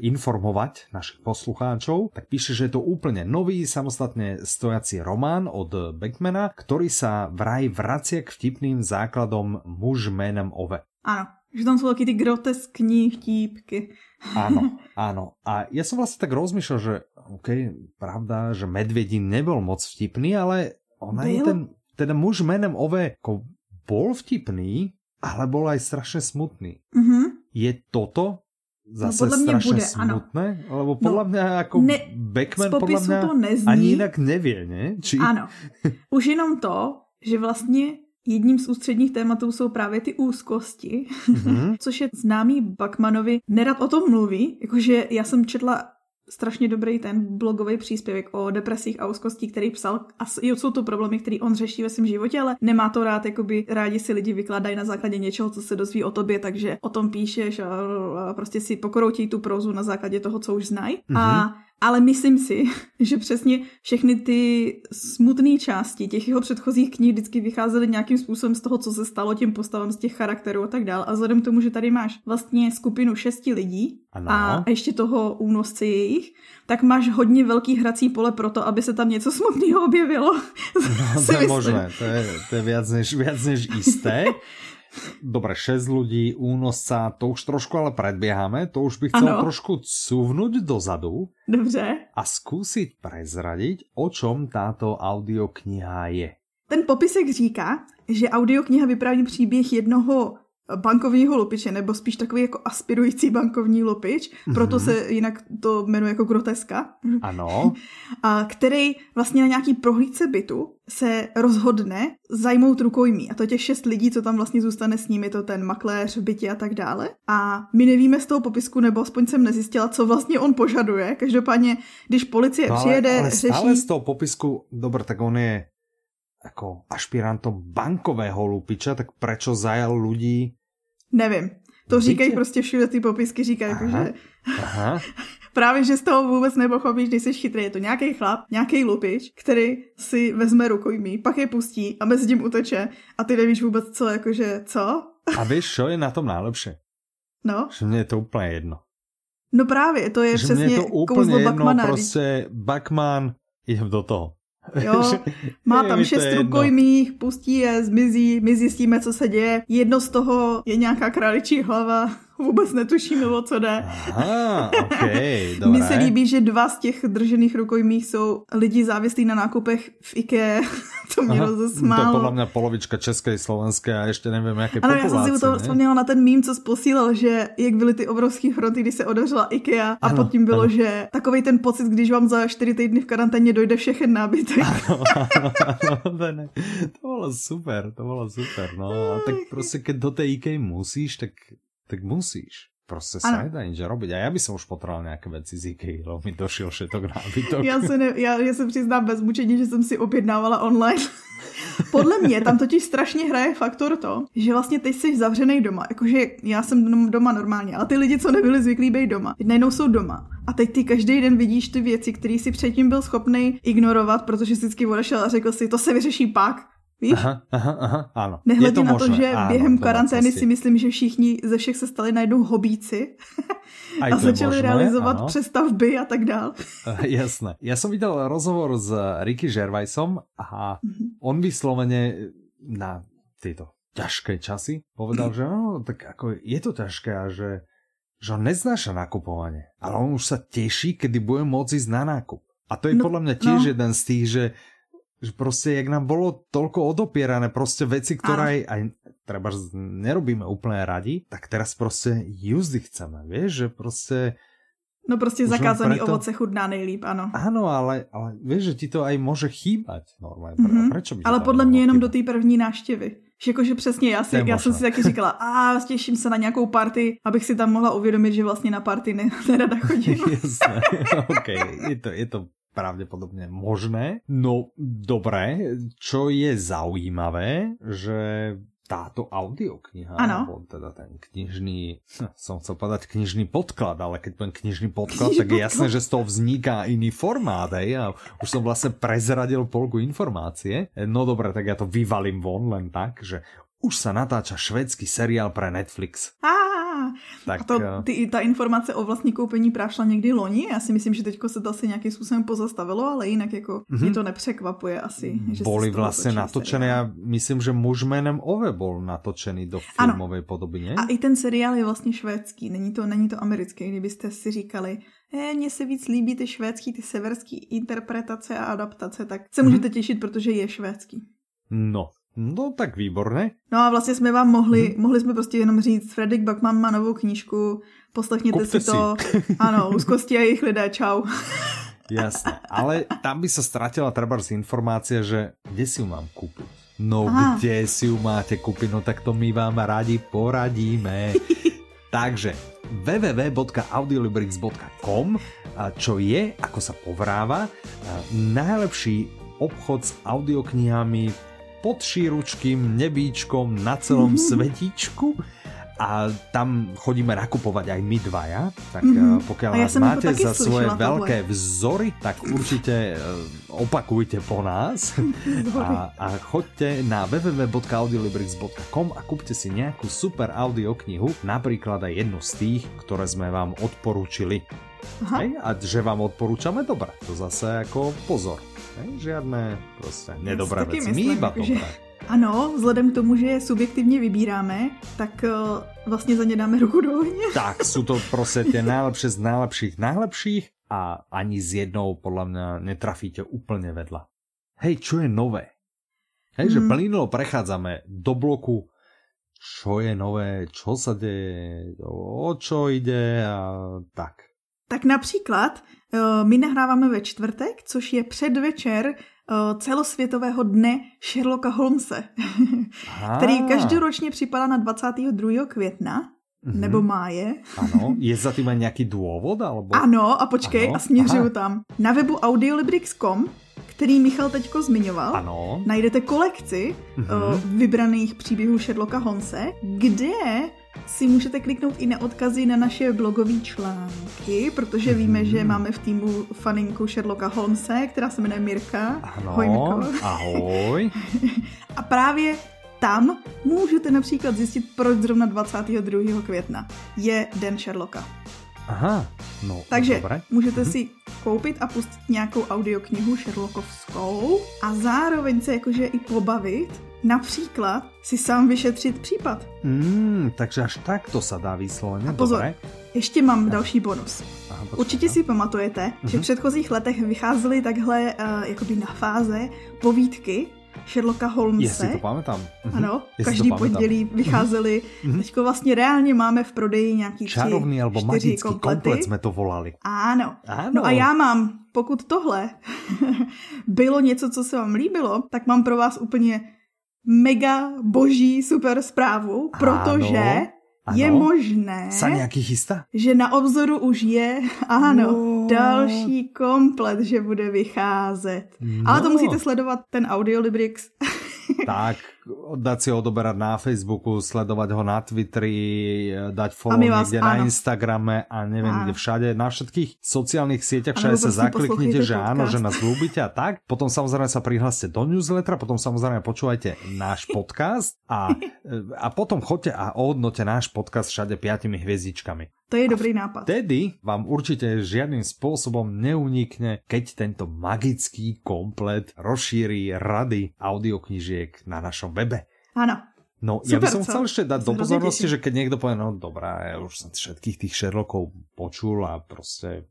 informovať našich poslucháčov, tak píše, že je to úplne nový samostatne stojací román od Beckmana, ktorý sa vraj vracia k vtipným základom muž menem Ove. Ano, že tam sú taky ty groteskní vtípky. Áno, áno. A ja som vlastne tak rozmýšľal, že OK, pravda, že Medvedín nebol moc vtipný, ale ona je ten, teda muž menem Ove ako bol vtipný, ale bol aj strašne smutný. Mm -hmm. Je toto zase no, strašne bude, smutné? Ano. Lebo podľa no, mňa ako ne, Beckman podľa mňa to nezní. ani inak nevie, ne? Či... Ano. Už jenom to, že vlastně Jedním z ústředních tématů jsou právě ty úzkosti, mm-hmm. což je známý Bakmanovi. Nerad o tom mluví, jakože já jsem četla strašně dobrý ten blogový příspěvek o depresích a úzkosti, který psal. A jsou to problémy, které on řeší ve svém životě, ale nemá to rád, jakoby rádi si lidi vykládají na základě něčeho, co se dozví o tobě, takže o tom píšeš a, a prostě si pokroutí tu prozu na základě toho, co už znají. Mm-hmm. A ale myslím si, že přesně všechny ty smutné části těch jeho předchozích knih vždycky vycházely nějakým způsobem z toho, co se stalo těm postavám, z těch charakterů a tak dále. A vzhledem k tomu, že tady máš vlastně skupinu šesti lidí ano. a ještě toho únosce jejich, tak máš hodně velký hrací pole pro to, aby se tam něco smutného objevilo. No, to je možné, to je, to je viac než, viac než isté. Dobre, 6 ľudí, únosca, to už trošku ale predbiehame, to už by chcel ano. trošku cuvnúť dozadu. Dobře. A skúsiť prezradiť, o čom táto audiokniha je. Ten popisek říká, že audiokniha vypráví příběh jednoho bankovního lupiče, nebo spíš takový jako aspirující bankovní lupič, mm-hmm. proto se jinak to jmenuje jako groteska. Ano. A který vlastně na nějaký prohlídce bytu se rozhodne zajmout rukojmí. A to těch šest lidí, co tam vlastně zůstane s je to ten makléř v bytě a tak dále. A my nevíme z toho popisku, nebo aspoň jsem nezjistila, co vlastně on požaduje. Každopádně, když policie no, ale, přijede, ale stále řeší... z toho popisku, dobr, tak on je jako ašpirantom bankového lupiča, tak prečo zajal ľudí Nevím. To říkají prostě všude ty popisky, říkají, jako, že Aha. právě, že z toho vůbec nepochopíš, když jsi chytrý. Je to nějaký chlap, nějaký lupič, který si vezme rukojmí, pak je pustí a mezi tím uteče a ty nevíš vůbec co, jakože co? A víš, co je na tom nejlepší? No? Že mně je to úplně jedno. No právě, to je že přesně mně je to úplně kouzlo jedno, Bachmana. prostě Bachman, idem do toho. Jo, má Je tam šest jedno. rukojmích, pustí je, zmizí, my zjistíme, co se děje. Jedno z toho je nějaká králičí hlava, vůbec netušíme, o co jde. Aha, OK, dobré. Mně se líbí, že dva z těch držených rukojmích jsou lidi závislí na nákupech v IKEA. to mě Aha, To je rozesmálo. podľa mňa polovička českej, slovenské a ešte neviem, jaké Ano, já jsem si u toho vzpomněla na ten mím, co posílal, že jak byly ty obrovské fronty, když se otevřela IKEA a Ano, pod tím bylo, ano. že takový ten pocit, když vám za čtyři týdny v karanténě dojde všechen nábytek. Áno, áno, to, ne, to bolo super, to bolo super, no a tak prostě keď do tej IKEA musíš, tak, tak musíš. Prostě sa Ano. nedá nič robiť. A ja by som už potreboval nejaké veci z IKEA, lebo mi došiel všetok nábytok. Já se, ne, já, já se přiznám bez mučení, že jsem si objednávala online. Podle mě tam totiž strašně hraje faktor to, že vlastně teď jsi zavřený doma. Jakože já jsem doma normálně, ale ty lidi, co nebyli zvyklí být doma, teď najednou jsou doma. A teď ty každý den vidíš ty věci, které si předtím byl schopný ignorovat, protože jsi vždycky odešel a řekl si, to se vyřeší pak. Víš? Aha, aha, aha, je Nehledě to na možné, to, že áno, během karantény si myslím, že všichni ze všech se stali najednou hobíci a je začali možné, realizovat áno. přestavby a tak dál. Eh, Jasné. Ja som videl rozhovor s Ricky Gervaisom a Mhm. on vyslovene na tieto ťažké časy povedal, že no, tak ako je to ťažké a že, že on neznáša nakupovanie, ale on už sa teší, kedy bude môcť ísť na nákup. A to je No, podľa mňa tiež no. jeden z tých, že, že proste, jak nám bolo toľko odopierané, proste veci, ktoré aj, aj treba nerobíme úplne radi, tak teraz proste juzdy chceme, vieš, že proste No prostě zakázaný preto- ovoce chutná nejlíp, ano. Áno, ale, ale vieš, že ti to aj môže chýbať normálne. Mm-hmm. Mhm. Prečo by Ale podle mě jenom do chýbať? té první návštěvy. Že Jakože přesně, já, si, já jsem si taky říkala, a těším se na nějakou party, abych si tam mohla uvědomit, že vlastně na party ne, nerada chodím. Jasné, OK, je to, je to pravdepodobne možné. No, dobré, čo je zaujímavé, že táto audiokniha, Áno. alebo teda ten knižný, hm, som chcel povedať knižný podklad, ale keď poviem knižný podklad, tak je Knižný jasné, podklad. že z toho vzniká iný formát, hej, a už som vlastne prezradil polku informácie. No dobre, tak ja to vyvalím von len tak, že už sa natáča švedský seriál pre Netflix. A, Tak, a to, eh, ty, ta informace o vlastní koupení práv šla někdy loni. Já si myslím, že teďko se to asi nějakým způsobem pozastavilo, ale jinak jako Mhm. mm-hmm. mě to nepřekvapuje asi. Že se boli točí natočené, ja myslím, že muž jménem Ove bol natočený do filmovej podoby, nie? A i ten seriál je vlastně švédský, není to, není to americký, kdybyste si říkali, eh, mně se víc líbí ty švédský, ty severský interpretace a adaptace, tak se můžete těšit, protože je švédský. No, no tak výborné. No a vlastně jsme vám mohli, hmm. mohli jsme prostě jenom říct, Fredrik Backman má novou knížku, poslechněte Kupte si to. Ano, úzkosti a jejich lidé, čau. Jasné, ale tam by sa stratila treba z informácia, že kde si ju mám kúpiť? No Aha. kde si ju máte kúpiť? No tak to my vám radi poradíme. Takže www.audiolibrix.com a čo je, ako sa povráva, najlepší obchod s audioknihami pod šíručkým nebíčkom na celom svetíčku a tam chodíme nakupovať aj my dvaja, tak Mhm. mm-hmm. pokiaľ ja máte za svoje slyšela, tohle. veľké vzory, tak určite e, opakujte po nás a, a choďte na www.audiolibrix.com a kúpte si nejakú super audioknihu, napríklad aj jednu z tých, ktoré sme vám odporúčili. Aha. Hej? A že vám odporúčame dobre, to zase ako pozor. Hej? Žiadne proste nedobré my myslím, iba jakože- dobré. Ano, vzhledem k tomu, že je subjektivně vybíráme, tak uh, vlastně za ně dáme ruku do ohně. Tak, sú to proste tie najlepšie z najlepších najlepších a ani s jednou podľa mňa netrafíte úplne vedľa. Hej, čo je nové? Hej, že Mm. plynulo prechádzame do bloku, čo je nové, čo sa deje, o čo ide a tak. Tak například my nahráváme ve čtvrtek, což je předvečer uh, celosvětového dne Sherlocka Holmese, který každoročně připadá na 22. května, mhm, nebo máje. Áno, je za tým aj nejaký dôvod? Alebo... Ano, a počkej, Ano, a směřuju aha. tam. Na webu audiolibrix.com, který Michal teďko zmiňoval, Ano. najdete kolekci Mhm. uh, vybraných příběhů Sherlocka Holmese, kde si můžete kliknout i na odkazy na naše blogové články, protože víme, že Mhm. máme v týmu faninku Sherlocka Holmese, která se jmenuje Mirka. Ano, Ahoj, Mirko. ahoj. A právě tam můžete například zjistit, proč zrovna 22. května je Den Sherlocka. Aha, No, Takže dobré. můžete si koupit a pustit nějakou audioknihu Sherlockovskou a zároveň se jakože i pobavit, například si sám vyšetřit případ. Mm, takže až takto sa dá vyslovene. A pozor, Dobré. ještě mám další bonus. Aha, počkej, Určitě no. si pamatujete, že Mhm. v předchozích letech vycházely takhle uh, jakoby na fáze povídky Sherlocka si Holmese. to pamätám. Mhm. Ano, Ja si každý to pondělí vycházely. Mhm. Teďko vlastně reálně máme v prodeji nějaký tři, Čarovný alebo magický komplety. komplet sme to volali. Ano. Áno. No a já mám, pokud tohle bylo něco, co se vám líbilo, tak mám pro vás úplně mega boží super zprávu, protože Ano. je možné, Sa nejaký chystá? že na obzoru už je, ano, No. další komplet, že bude vycházet. No. Ale to musíte sledovat ten Audiolibrix. Tak, dať si ho odoberať na Facebooku, sledovať ho na Twitteri, dať follow vás- niekde na áno. Instagrame a neviem Áno. kde všade, na všetkých sociálnych sieťach všade sa zakliknite, že áno, podcast. že nás ľúbite a tak. Potom samozrejme sa prihláste do newslettera, potom samozrejme počúvajte náš podcast a, a potom choďte a ohodnote náš podcast všade piatimi hviezdičkami. To je dobrý nápad. Vtedy vám určite žiadnym spôsobom neunikne, keď tento magický komplet rozšíri rady audioknižiek na našom webe. Ano. No, ja by Super, som co? chcel ešte dať do pozornosti, že keď niekto povie, no dobrá, ja už som všetkých tých Sherlockov počul a proste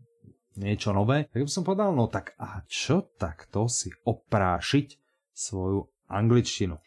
niečo nové, tak by som povedal, no tak a čo takto si oprášiť svoju angličtinu?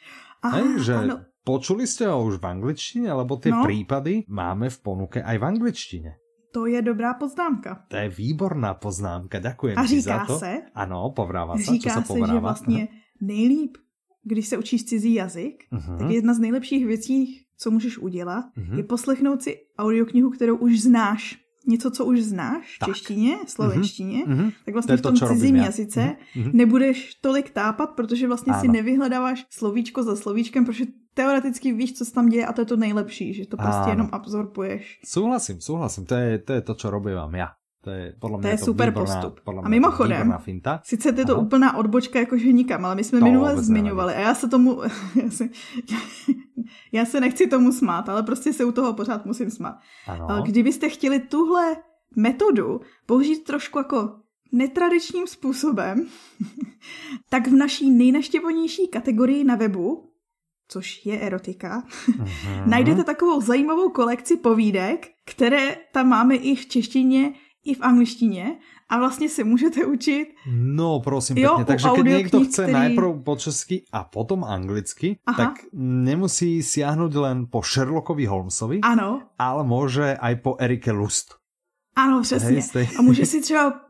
Aha, Hej, že ano. Počuli ste ho už v angličtine, lebo tie No. prípady máme v ponuke aj v angličtine. To je dobrá poznámka. To je výborná poznámka, ďakujem A ti říká za to. se, Ano, povráva sa, čo říká sa se, že vlastně nejlíp, když se učíš cizí jazyk, Mhm. tak jedna z nejlepších věcí, co můžeš udělat, Mhm. je poslechnout si audioknihu, kterou už znáš. Něco, co už znáš v češtině, slovenštině, Mhm. tak To vlastně je v to, tom cizím ja. jazyce Mhm. nebudeš tolik tápat, protože vlastně si Áno. nevyhledáváš slovíčko za slovíčkem, protože teoreticky víš, co se tam děje a to je to nejlepší, že to prostě jenom absorbuješ. Súhlasím, súhlasím. To je, to je to, čo robím ja. To je podľa mňa To je to super výborná, postup. Podľa A mňa mimochodem, finta. Sice je to Ano. úplná odbočka jakože nikam, ale my jsme To minule zmiňovali a já se tomu, já se, já se nechci tomu smát, ale prostě se u toho pořád musím smát. Ano. Kdybyste chtěli tuhle metodu použít trošku jako netradičním způsobem, tak v naší nejnaštěvanější kategorii na webu, což je erotika, Mhm. najdete takovou zajímavou kolekci povídek, které tam máme i v češtině, i v angličtině a vlastně se můžete učit No, prosím Jo, pekne. u Takže niekto audiokníh, chce ktorý- najprv po česky a potom anglicky, Aha. tak nemusí siahnuť len po Sherlockovi Holmesovi, ano, ale môže aj po Erike Lust. ano, přesně. Hej, A může si třeba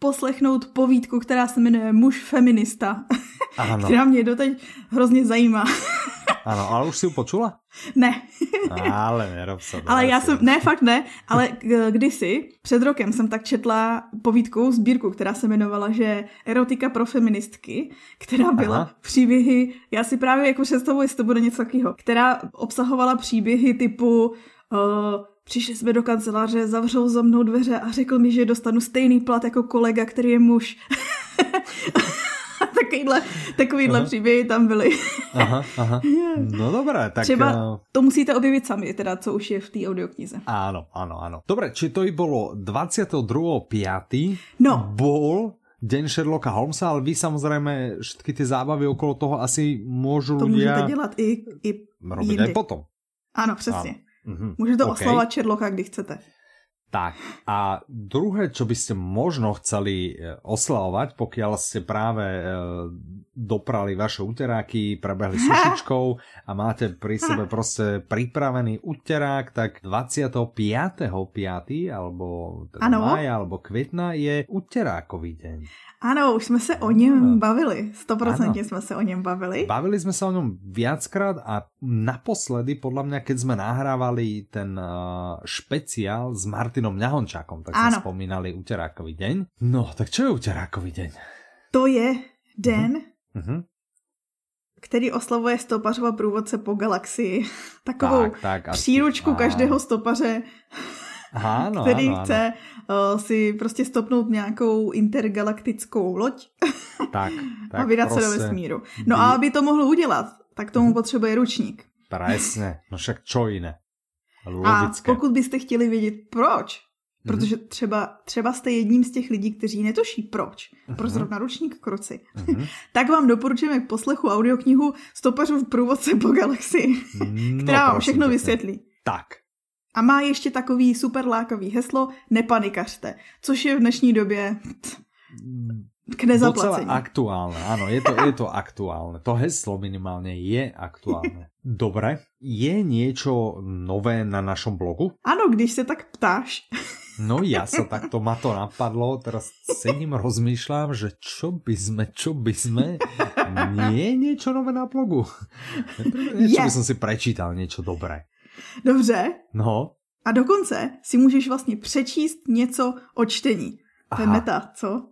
poslechnout povídku, která se jmenuje Muž feminista, Áno, která mě doteď hrozně zajímá. Áno, ale už si ju počula? ne, Ale nerob sa. ale já jsem, ne, fakt ne, ale kdysi, před rokem jsem tak četla povídku, sbírku, která se jmenovala, že erotika pro feministky, která byla Aha. příběhy, já si právě jako představuji, jestli to bude něco takového, která obsahovala příběhy typu uh, přišli jsme do kanceláře, zavřel za mnou dveře a řekl mi, že dostanu stejný plat jako kolega, který je muž. takovýhle, takovýhle Aha. příběhy tam byly. Aha, aha. No dobré, tak... Třeba eh, to musíte objevit sami, teda co už je v té audioknize. Áno, áno, áno. Dobre, či to i bolo 22.5. No. Bol deň Sherlocka Holmesa, ale vy samozrejme všetky tie zábavy okolo toho asi môžu To můžete ľudia dělat i, i jindy. aj potom. Ano, přesně. Mhm. Můžete OK. oslavovat Sherlocka, kdy chcete. Tak a druhé, čo by ste možno chceli e, oslavovať, pokiaľ ste práve e, doprali vaše uteráky, prebehli sušičkou a máte pri sebe proste pripravený uterák, tak 25.5. alebo teda Ano. mája alebo května je uterákový deň. Ano, už jsme se o něm bavili. Stoprocentně jsme se o něm bavili. Bavili sme sa o ňom viackrát a naposledy, podľa mňa, keď sme nahrávali ten uh, špeciál s Martinom Ňahončákom, tak sme spomínali uterákový deň. No, tak čo je uterákový deň? To je den, Uh-huh. který oslavuje stopařova průvodce po galaxii. Takovou Tak, tak. a- příručku á. každého stopaře, Áno, který áno. chce uh, si prostě stopnout nějakou intergalaktickou loď Tak, tak a vydat se do proste vesmíru. No a aby to mohl udělat, tak Mhm. tomu potřebuje ručník. Presne, no však čo iné? A Logické. pokud byste chtěli vědět, proč Protože třeba, třeba jste jedním z těch lidí, kteří netuší proč, uh-huh. proč zrovna ručník kroci. Uh-huh. tak vám doporučujeme k poslechu audioknihu Stopařův průvodce po galaxii, no, která vám všechno vysvětlí. Tak. A má ještě takový super lákavý heslo nepanikařte, což je v dnešní době k nezaplacení. Docela aktuálne, áno, je to, je to aktuálne. To heslo minimálne je aktuálne. Dobre, je niečo nové na našom blogu? Ano, když se tak ptáš. No ja sa takto ma to napadlo, teraz sedím, rozmýšľam, že čo by sme, čo by sme, nie je niečo nové na blogu. Niečo by som si prečítal, niečo dobré. Dobře. No. A dokonce si můžeš vlastně přečíst něco o čtení. To je meta, co?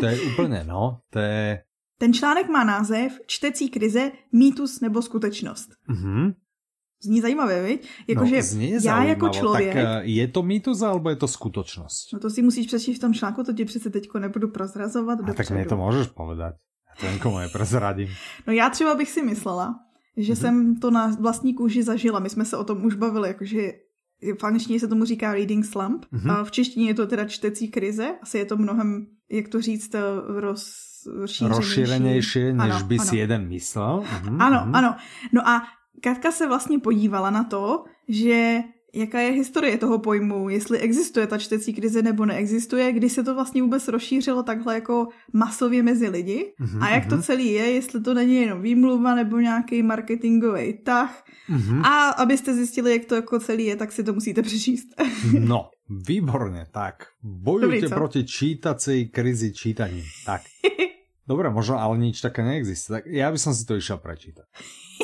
to je úplně, no, to je... Ten článek má název Čtecí krize, mýtus nebo skutečnost. Mhm. Zní zajímavé, viď? Jakože no, zní já jako člověk... Tak eh, je to mýtus, alebo je to skutečnost? No to si musíš přečíst v tom článku, to ti přece teďko nebudu prozrazovat. A tak mě to můžeš povedat. Já to nikomu neprozradím. no já třeba bych si myslela, že mm-hmm. jsem to na vlastní kůži zažila. My jsme se o tom už bavili, jakože v angličtině se tomu říká reading slump, mm-hmm. a v češtině je to teda čtecí krize, asi je to mnohem, jak to říct, eh, roz, rozšířenější, než ano, by ano. si jeden myslel. Mm-hmm. Ano, mhm. ano. No a Katka se vlastně podívala na to, že jaká je historie toho pojmu, jestli existuje ta čtecí krize nebo neexistuje, kdy se to vlastně vůbec rozšířilo takhle jako masově mezi lidi mm-hmm, a jak to celý je, jestli to není jenom výmluva nebo nějaký marketingový tah. Mm-hmm. A abyste zjistili, jak to jako celý je, tak si to musíte přečíst. no, výborně, tak. Bojujte Dobrý, proti čítací krizi čítaní. Tak. Dobre, možno ale nič také neexistuje. Tak já bych si to išel prečítať.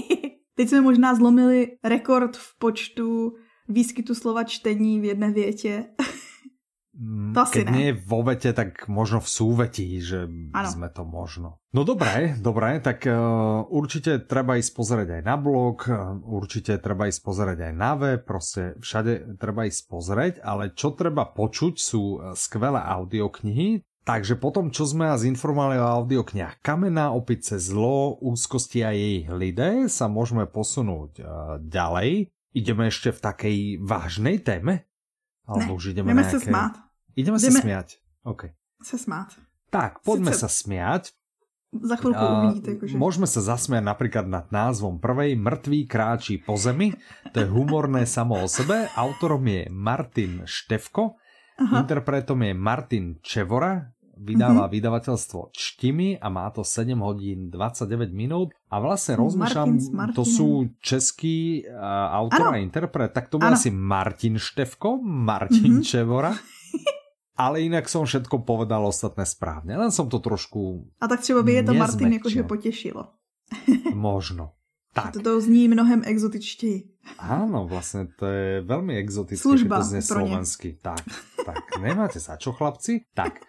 Teď jsme možná zlomili rekord v počtu výskytu slova čtení v jedné větě. Mm, to asi Keď ne. nie vo vete, tak možno v súvetí, že ano. sme to možno. No dobré, dobré, tak uh, určite treba ísť pozrieť aj na blog, uh, určite treba ísť pozrieť aj na web, proste všade treba ísť pozrieť, ale čo treba počuť sú uh, skvelé audioknihy, takže potom, čo sme vás informovali o audioknihách Kamená opice zlo, úzkosti a jej lidé, sa môžeme posunúť ďalej Ideme ešte v takej vážnej téme? Alebo ne, už ideme, ideme nejaké... sa smát. Ideme, ideme sa smiať. OK. Sa smát. Tak, poďme Sice... sa smiať. Za chvíľku uh, uvidíte. Akože... Môžeme sa zasmiať napríklad nad názvom prvej Mrtvý kráčí po zemi. To je humorné samo o sebe. Autorom je Martin Števko. Aha. Interpretom je Martin Čevora vydáva mm-hmm. vydavateľstvo Čtimi a má to 7 hodín 29 minút a vlastne rozmýšľam, to sú český uh, autor ano. a interpret, tak to bude asi Martin Števko, Martin mm-hmm. Čevora. Ale jinak som všetko povedal ostatné správně, len som to trošku A tak třeba by je to Martin jakože potěšilo. Možno. Tak. To, to zní mnohem exotičtěji. Áno, vlastne to je veľmi exotické, Služba to znie slovensky. Tak, tak, nemáte sa čo, chlapci? Tak,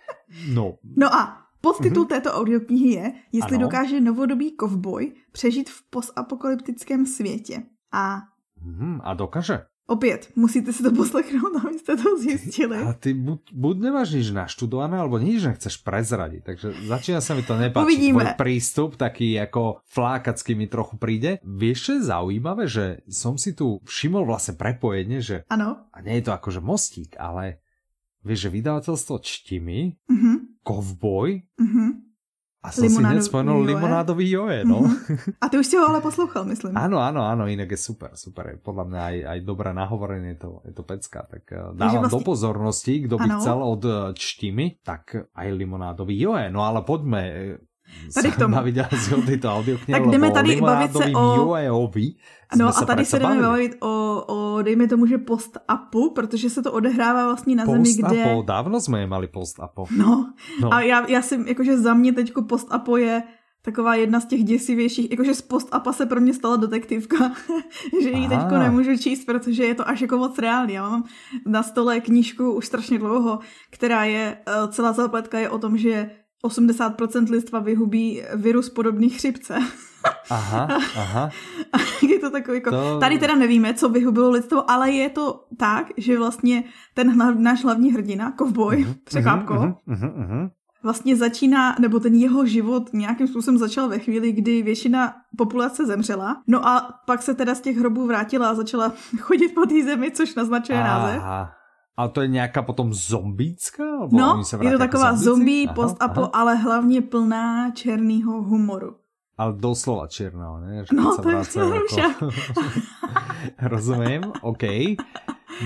no. No a podtitul mm-hmm. této audioknihy je, jestli ano. dokáže novodobý kovboj přežít v postapokalyptickém světě. A... Mm, a dokáže? Opět, musíte si to poslechnout, abyste to zjistili. A ty buď, buď nemáš nič naštudované, alebo nič nechceš prezradiť. Takže začína sa mi to nepáčiť. Uvidíme. Tvoj prístup, taký ako flákacký mi trochu príde. Vieš, čo je zaujímavé, že som si tu všimol vlastne prepojenie, že... Ano. A nie je to akože mostík, ale vieš, že vydavateľstvo Čtimi. -huh. Kovboj. -huh. A som si hneď spomenul limonádový joje, no. Mm-hmm. A ty už si ho ale poslouchal, myslím. Áno, áno, áno, inak je super, super. Je podľa mňa aj, aj dobré nahovorenie, je to, je to pecka. Tak uh, dávam vlastne... do pozornosti, kto by ano. chcel od uh, čtimi, tak aj limonádový joje. No ale poďme, Tady k tomu. viděl si o této audioknihe, tak jdeme tady bavit se o... No a tady se jdeme bavit o, o, dejme tomu, že post-upu, protože se to odehrává vlastně na zemi, kde... Post-upo, dávno jsme je mali post-upo. No, no. a já, já si, jakože za mě teďko post-upo je taková jedna z těch děsivějších, jakože z post-apa se pro mě stala detektivka, že ji teďko nemůžu číst, protože je to až jako moc reálný. Já mám na stole knížku už strašně dlouho, která je, eh, celá zapletka je o tom, že 80% lidstva vyhubí virus podobný chřipce. Aha, aha. je to takový, jako, to... tady teda nevíme, co vyhubilo lidstvo, ale je to tak, že vlastně ten hla, náš hlavní hrdina, kovboj, uh-huh, překvápko, uh-huh, uh-huh, uh-huh. vlastně začíná, nebo ten jeho život nějakým způsobem začal ve chvíli, kdy většina populace zemřela. No a pak se teda z těch hrobů vrátila a začala chodit po té zemi, což naznačuje Aha. název. Ale to je nějaká potom zombícká? No, je to taková zombie, post-apo, ale hlavně plná černého humoru. Ale doslova černého, ne? Že no, to je jako... Rozumím, OK.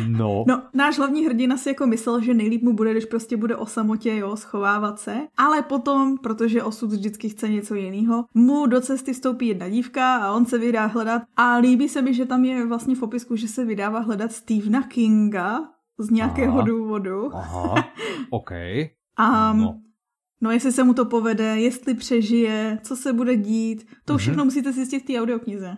No. no. náš hlavní hrdina si jako myslel, že nejlíp mu bude, když prostě bude o samotě, jo, schovávat se. Ale potom, protože osud vždycky chce něco jiného, mu do cesty vstoupí jedna dívka a on se vydá hledat. A líbí se mi, že tam je vlastně v popisku, že se vydává hledat Stephena Kinga z nějakého Aha. důvodu. Aha, OK. A no. No jestli se mu to povede, jestli přežije, co se bude dít, to mm-hmm. všechno musíte zjistit v té audioknize.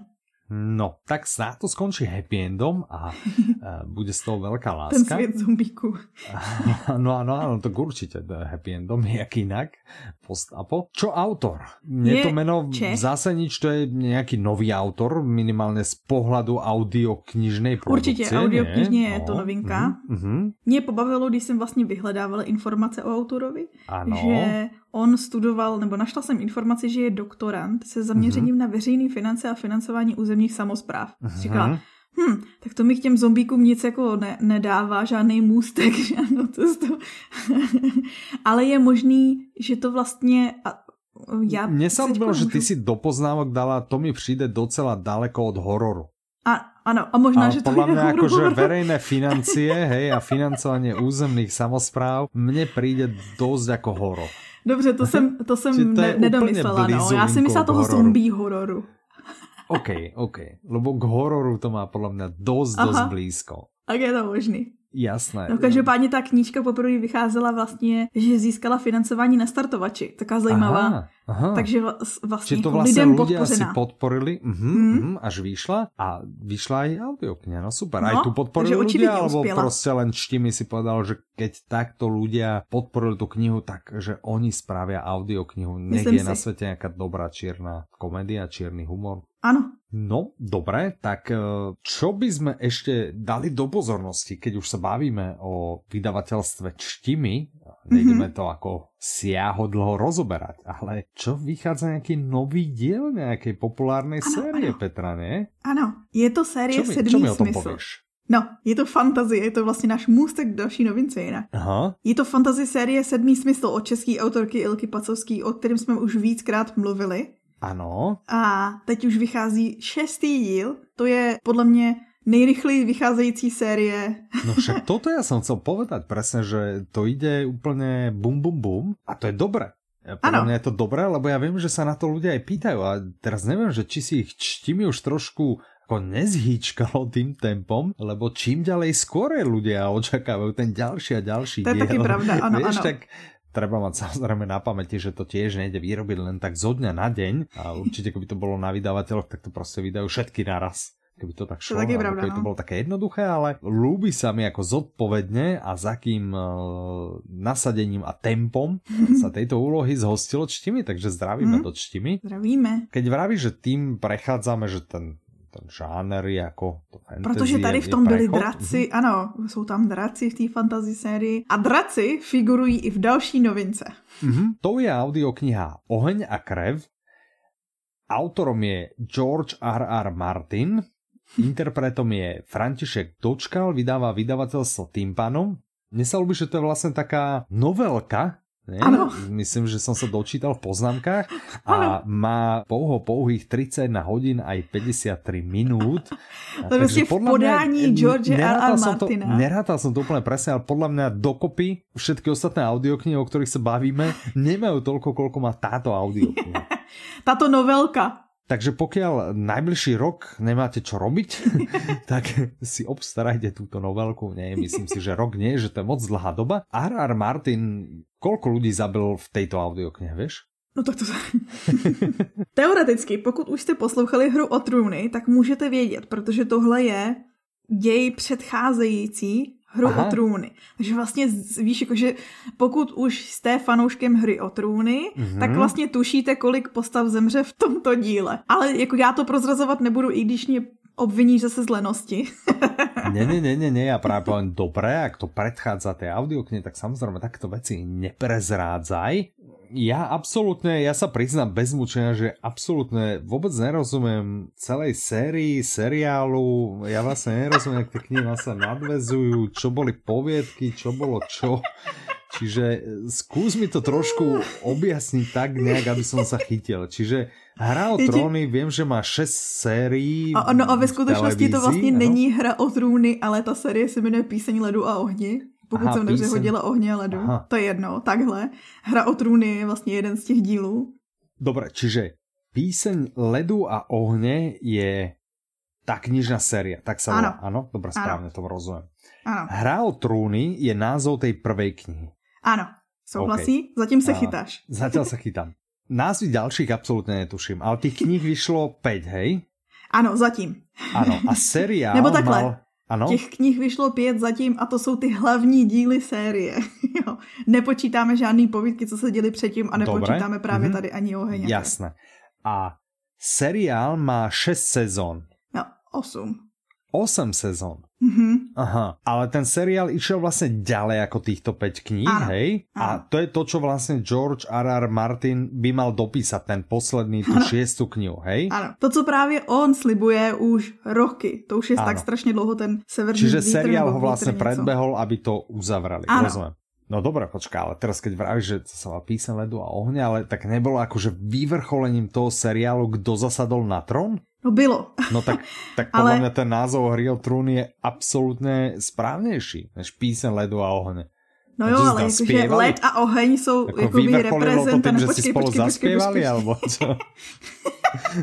No, tak snad to skončí happy endom a bude z toho veľká láska. Ten svět zombíku. no ano, ano, to určitě happy endom, jak jinak. Post-apo. Čo autor? Mně je to meno Čech? zase nič, to je nějaký nový autor, minimálně z pohledu audioknižnej produkce. Určitě, audioknižně je to no, novinka. Uh-huh. Mě pobavilo, když jsem vlastně vyhledávala informace o autorovi, ano. že on studoval, nebo našla jsem informaci, že je doktorant se zaměřením uh-huh. na veřejné finance a financování územních samozpráv. Uh-huh. Říkala, hm, tak to mi k těm zombíkům nic jako ne, nedává, žádný můstek, žádnou cestu. Ale je možný, že to vlastně... A, já Mně se bylo, že ty si do poznámok dala, to mi přijde docela daleko od hororu. A, ano, a možná, a že to podľa mňa ako, že verejné financie hej, a financovanie územných samozpráv mne príde dosť ako horor. Dobře, to jsem, to jsem ne, nedomyslela. No. Já si myslela toho hororu. zombie hororu. OK, OK. Lebo k hororu to má podle mě dost, Aha. dost blízko. Tak je to možný. Jasné. No každopádně ta knížka poprvé vycházela vlastně, že získala financování na startovači. Taká zajímavá. Aha, aha. Takže vlastně, Čiže to vlastně lidem ľudia podpořená. si podporili uh-huh, mm. uh-huh, až vyšla a vyšla aj audiokniha. No super. No, aj tu podporili ľudia, alebo uspěla. prostě len štimi si povedal, že keď takto ľudia podporili tu knihu, tak že oni spravia audioknihu. Nech je si. na svete nejaká dobrá čierna komédia, čierny humor. Ano. No, dobre, tak e, čo by sme ešte dali do pozornosti, keď už sa bavíme o vydavateľstve Čtimi, nejdeme mm-hmm. to ako siaho dlho rozoberať, ale čo vychádza nejaký nový diel nejakej populárnej ano, série, ano. Petra, ne? Ano, je to série čo mi, Sedmý čo mi o tom smysl. Povieš? No, je to fantazie, je to vlastně náš můstek k další novince jinak. Aha. Je to fantasy série Sedmý smysl od české autorky Ilky Pacovský, o kterém jsme už víckrát mluvili. Ano. A teď už vychází šestý díl. To je podle mě nejrychleji vycházející série. No však toto ja som chcel povedať presne, že to ide úplne bum bum bum a to je dobré. Podľa ano. mňa je to dobré, lebo ja viem, že sa na to ľudia aj pýtajú a teraz neviem, že či si ich čtimi už trošku ako nezhýčkalo tým tempom, lebo čím ďalej skôr ľudia očakávajú ten ďalší a ďalší to diel. To je taky pravda, ano, Vieš, ano. tak treba mať samozrejme na pamäti, že to tiež nejde vyrobiť len tak zo dňa na deň a určite keby to bolo na vydavateľoch, tak to proste vydajú všetky naraz keby to tak šlo, to je pravda, keby no. to bolo také jednoduché, ale ľúbi sa mi ako zodpovedne a za akým uh, nasadením a tempom sa tejto úlohy zhostilo čtimi, takže zdravíme mm. do čtimi. Zdravíme. Keď vraví, že tým prechádzame, že ten ten žáner jako to fantasy Protože tady v tom byli draci, mm-hmm. ano, jsou tam draci v té fantasy sérii a draci figurují i v další novince. Mm-hmm. To je audiokniha Oheň a krev. Autorom je George R. R. Martin, interpretom je František Dočkal, vydává vydavateľstvo Tympano. Mne sa ľúbi, že to je vlastne taká novelka, Ne? Ano. Myslím, že som sa dočítal v poznámkách a ano. má pouho pouhých 31 hodín aj 53 minút. To je v podání George R. R. Martina. To, nerátal som to úplne presne, ale podľa mňa dokopy všetky ostatné audioknihy, o ktorých sa bavíme, nemajú toľko, koľko má táto audiokniha. Táto novelka. Takže pokiaľ najbližší rok nemáte čo robiť, tak si obstarajte túto novelku. Nie, myslím si, že rok nie, že to je moc dlhá doba. R.R. Martin, koľko ľudí zabil v tejto audioknihe, vieš? No tak to... Teoreticky, pokud už jste poslouchali hru o trůny, tak můžete vědět, protože tohle je děj předcházející hru Aha. o trůny. Takže vlastně víš, jakože pokud už jste fanouškem hry o trůny, mm-hmm. tak vlastně tušíte, kolik postav zemře v tomto díle. Ale jako já to prozrazovat nebudu, i když mě obviníš zase z lenosti. ne, ne, ne, ne, ne, ja práve poviem, dobré, ak to predchádza tej audioknihe, tak samozrejme takéto veci neprezrádzaj. Ja absolútne, ja sa priznám bez mučenia, že absolútne vôbec nerozumiem celej sérii, seriálu, ja vlastne nerozumiem, jak tie knihy sa nadvezujú, čo boli poviedky, čo bolo čo. Čiže e, skús mi to trošku objasniť tak nejak, aby som sa chytil. Čiže Hra o tróny, vím, že má 6 sérií. A, no a ve skutečnosti to vlastně ano? není hra o trůny, ale ta série se jmenuje Píseň ledu a ohni. Pokud Aha, jsem dobře hodila ohně a ledu. Aha. To je jedno, takhle. Hra o trůny je vlastně jeden z těch dílů. Dobre, čiže Píseň ledu a ohně je ta knižná séria, tak sa volá. Ano, dobre, správne to rozumiem. Ano. Hra o trúny je názov tej prvej knihy. Ano, souhlasí? Okay. Zatím se a, chytáš. Zatiaľ sa chytám. Názvy ďalších absolútne netuším, ale tých knih vyšlo 5, hej? Ano, zatím. Ano, a seriál Nebo takhle. Mal... Ano? Těch knih vyšlo pět zatím a to jsou ty hlavní díly série. jo. Nepočítáme žádný povídky, co se děli předtím a nepočítáme Dobre. právě mm-hmm. tady ani oheň. Jasné. A seriál má 6 sezon. No, 8. 8 sezon. Mm-hmm. Aha, ale ten seriál išiel vlastne ďalej ako týchto 5 kníh, ano. hej? Ano. A to je to, čo vlastne George R.R. Martin by mal dopísať, ten posledný, tu šiestu knihu, hej? Ano, to, co právě on slibuje už roky, to už je ano. tak strašně dlouho ten severní Čiže vítr, seriál ho vlastne predbehol, aby to uzavrali, ano. rozumiem. No dobré, počká, ale teraz keď vravíš, že to sa má písať ledu a ohne, ale tak nebolo akože vyvrcholením toho seriálu, kto zasadol na trón? No bylo. No tak, tak podľa Ale... mňa ten názov Hry o trůn je absolútne správnejší než písen ledu a ohne. No jo, ale jakože led a oheň jsou jako jakoby reprezentant... to tým, že si spolu počkej, počkej, alebo čo?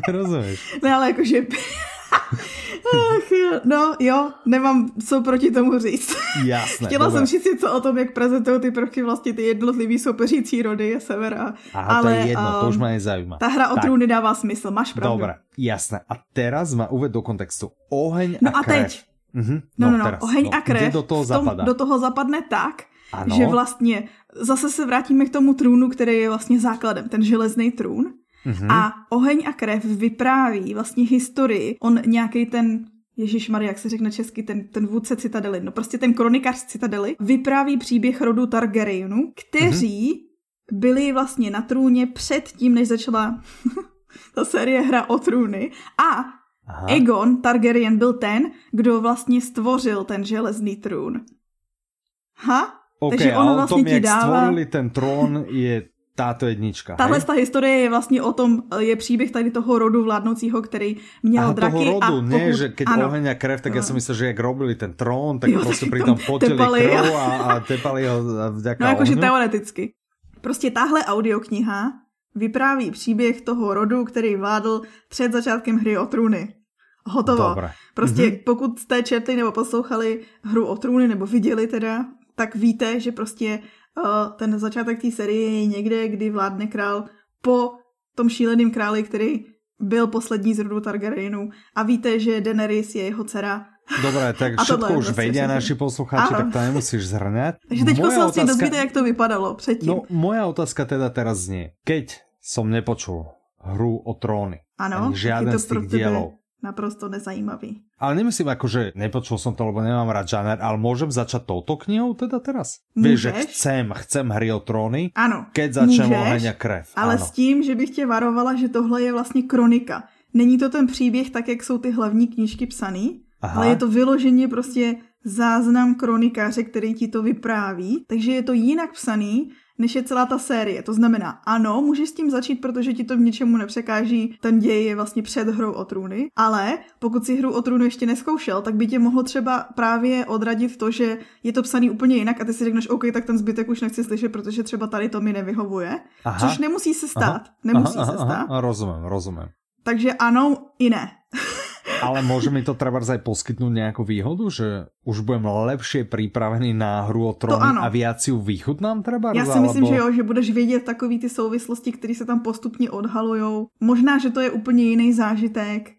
Rozumieš? No ale jakože Ach, no jo, nemám co proti tomu říct. Jasné. Chtěla dobré. jsem říct něco o tom, jak prezentují ty prvky vlastně ty jednotlivý soupeřící rody sever a, Aha, ale, to je jedno, um, to už má nezajímá. Ta hra o trůny dává smysl, máš pravdu. Dobré, jasné. A teraz ma uved do kontextu. Oheň no a, a krev. teď. Mhm. No, no, no, teraz. oheň no, a krev do toho, tom, do toho zapadne tak, ano. že vlastně zase se vrátíme k tomu trůnu, který je vlastně základem, ten železný trůn. Mm-hmm. A oheň a krev vypráví vlastně historii. On nějaký ten Ježíš Maria, jak se řekne česky, ten, ten vůdce Citadely, no prostě ten kronikář Citadely, vypráví příběh rodu Targaryenů, kteří mm-hmm. byli vlastně na trůně před tím, než začala ta série hra o trůny. A Aha. Egon Targaryen byl ten, kdo vlastně stvořil ten železný trůn. Ha? Okay, Takže on vlastně tom, ti jak dává... stvorili ten trón, je táto jednička. Tahle ta historie je vlastně o tom, je příběh tady toho rodu vládnoucího, který měl Aha, draky. toho rodu, a pokud, ne, že keď ano. oheň a krev, tak já jsem myslel, že jak robili ten trón, tak jo, prostě pri tom potili krv a, a tepali ho vďaka No jakože teoreticky. Prostě tahle audiokniha vypráví příběh toho rodu, který vládl před začátkem hry o trůny. Hotovo. Dobre. Prostě mm-hmm. pokud jste četli nebo poslouchali hru o trůny nebo viděli teda, tak víte, že prostě ten začátek té série je někde, kdy vládne král po tom šíleným králi, který byl poslední z rodu Targaryenů a víte, že Daenerys je jeho dcera. Dobré, tak a všetko už vedia naši posluchači, tak to nemusíš zhrňať. Takže teď se vlastně dozvíte, jak to vypadalo předtím. No, moja otázka teda teraz znie. Keď som nepočul hru o tróny, ano, ani žiaden z tých dielov, naprosto nezajímavý. Ale nemyslím ako, že nepočul som to, lebo nemám rád žáner, ale môžem začať touto knihou teda teraz? Můžeš. Vieš, že chcem, chcem hry o tróny, ano, keď začnem oheň a krev. Ale ano. s tím, že bych tě varovala, že tohle je vlastně kronika. Není to ten příběh tak, jak jsou ty hlavní knížky psaný, Aha. ale je to vyloženě prostě záznam kronikáře, který ti to vypráví, takže je to jinak psaný, než je celá ta série. To znamená, ano, můžeš s tím začít, protože ti to v ničemu nepřekáží. Ten děj je vlastně před hrou o trůny, ale pokud si hru o trůny ještě neskoušel, tak by tě mohlo třeba právě odradit to, že je to psaný úplně jinak a ty si řekneš, OK, tak ten zbytek už nechci slyšet, protože třeba tady to mi nevyhovuje. Aha. Což nemusí se stát. Aha. Nemusí aha, se stát. Aha, rozumím, rozumím. Takže ano i ne. Ale môže mi to treba aj poskytnúť nejakú výhodu, že už budem lepšie pripravený na hru o tróny a viac ju vychutnám treba? Já si myslím, že jo, že budeš vědět takový ty souvislosti, které se tam postupně odhalujou. Možná, že to je úplně jiný zážitek.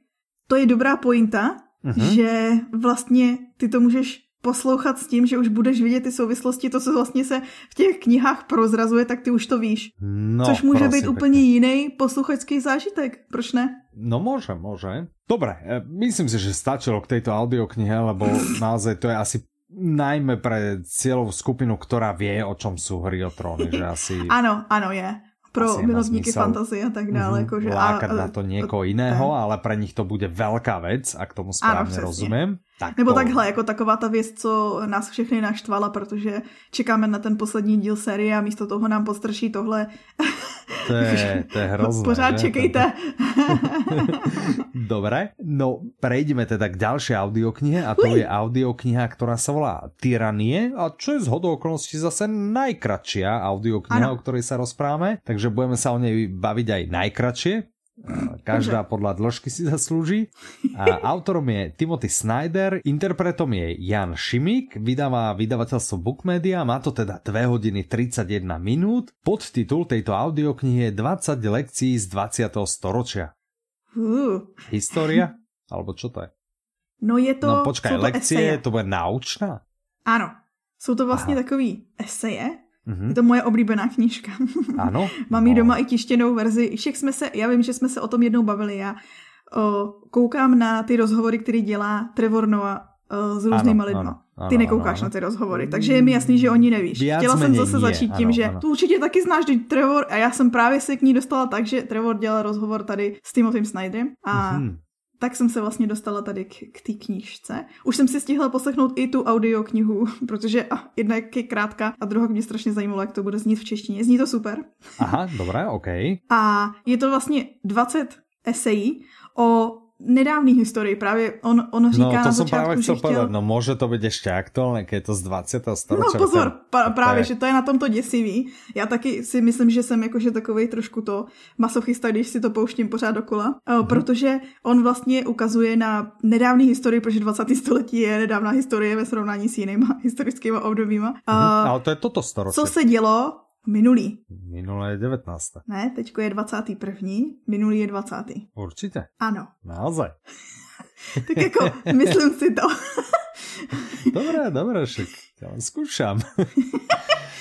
To je dobrá pointa, uh-huh. že vlastně ty to můžeš poslouchat s tím, že už budeš vidět ty souvislosti, to, co vlastně se v těch knihách prozrazuje, tak ty už to víš. No, Což může být úplně pekne. jiný posluchačský zážitek. Proč ne? No môže, môže. Dobre, e, myslím si, že stačilo k tejto audioknihe, lebo naozaj to je asi najmä pre cieľovú skupinu, ktorá vie, o čom sú hry o tróny, že asi... Ano, ano je. pro milovníky fantazie a tak dále. Mm-hmm, akože, lákať a, na to niekoho iného, tak. ale pre nich to bude veľká vec, ak tomu správně rozumím. Tak Nebo to... takhle, jako taková ta věc, co nás všechny naštvala, protože čekáme na ten poslední díl série a místo toho nám postrší tohle. To je, to je hrozné. Pořád že? čekejte. Dobre, no prejdeme teda k ďalšej audioknihe a to Uj. je audiokniha, ktorá sa volá Tyranie a čo je z hodou okolností zase najkratšia audiokniha, ano. o ktorej sa rozprávame, takže budeme sa o nej baviť aj najkratšie, Každá podľa dĺžky si zaslúži. A autorom je Timothy Snyder, interpretom je Jan Šimik, vydáva vydavateľstvo Bookmedia, má to teda 2 hodiny 31 minút. Podtitul tejto audioknihy je 20 lekcií z 20. storočia. Uh. História? Alebo čo to je? No je to... No počkaj, lekcie, to bude naučná? Ano, jsou to vlastně Aha. takový eseje, Mm-hmm. Je to moje oblíbená knížka. Ano. Mám ji no. doma i tištěnou verzi. Všech jsme se, já vím, že jsme se o tom jednou bavili. Já o, koukám na ty rozhovory, který dělá Trevor Noah o, s různýma ano, lidma. Ano, ty nekoukáš ano, ano. na ty rozhovory, takže je mi jasný, že oni nevíš. Viac Chtěla jsem zase začít je, tím, ano, že ano. tu určitě taky znáš Trevor a já jsem právě se k ní dostala tak, že Trevor dělal rozhovor tady s Timothym Snyderem a mm-hmm tak jsem se vlastně dostala tady k, k té knížce. Už jsem si stihla poslechnout i tu audioknihu, protože a, jedna je krátká a druhá mě strašně zajímalo, jak to bude znít v češtině. Zní to super. Aha, dobré, OK. A je to vlastně 20 esejí o nedávný historii. Právě on, on říká No to jsem právě chtěl povedat, no může to být ještě aktuálně, když je to z 20. storočí. No pozor, pra, právě, je... že to je na tomto děsivý. Já taky si myslím, že jsem jakože takový trošku to masochista, když si to pouštím pořád dokola, mm-hmm. protože on vlastně ukazuje na nedávný historii, protože 20. století je nedávná historie ve srovnání s jinýma historickými obdobíma. Mm-hmm. Ale to je toto storočí. Co se dělo Minulý. Minulé je 19. Ne, teďko je 21. Minulý je 20. Určitě. Ano. Naozaj. tak jako, myslím si to. dobré, dobré, však ja skúšam.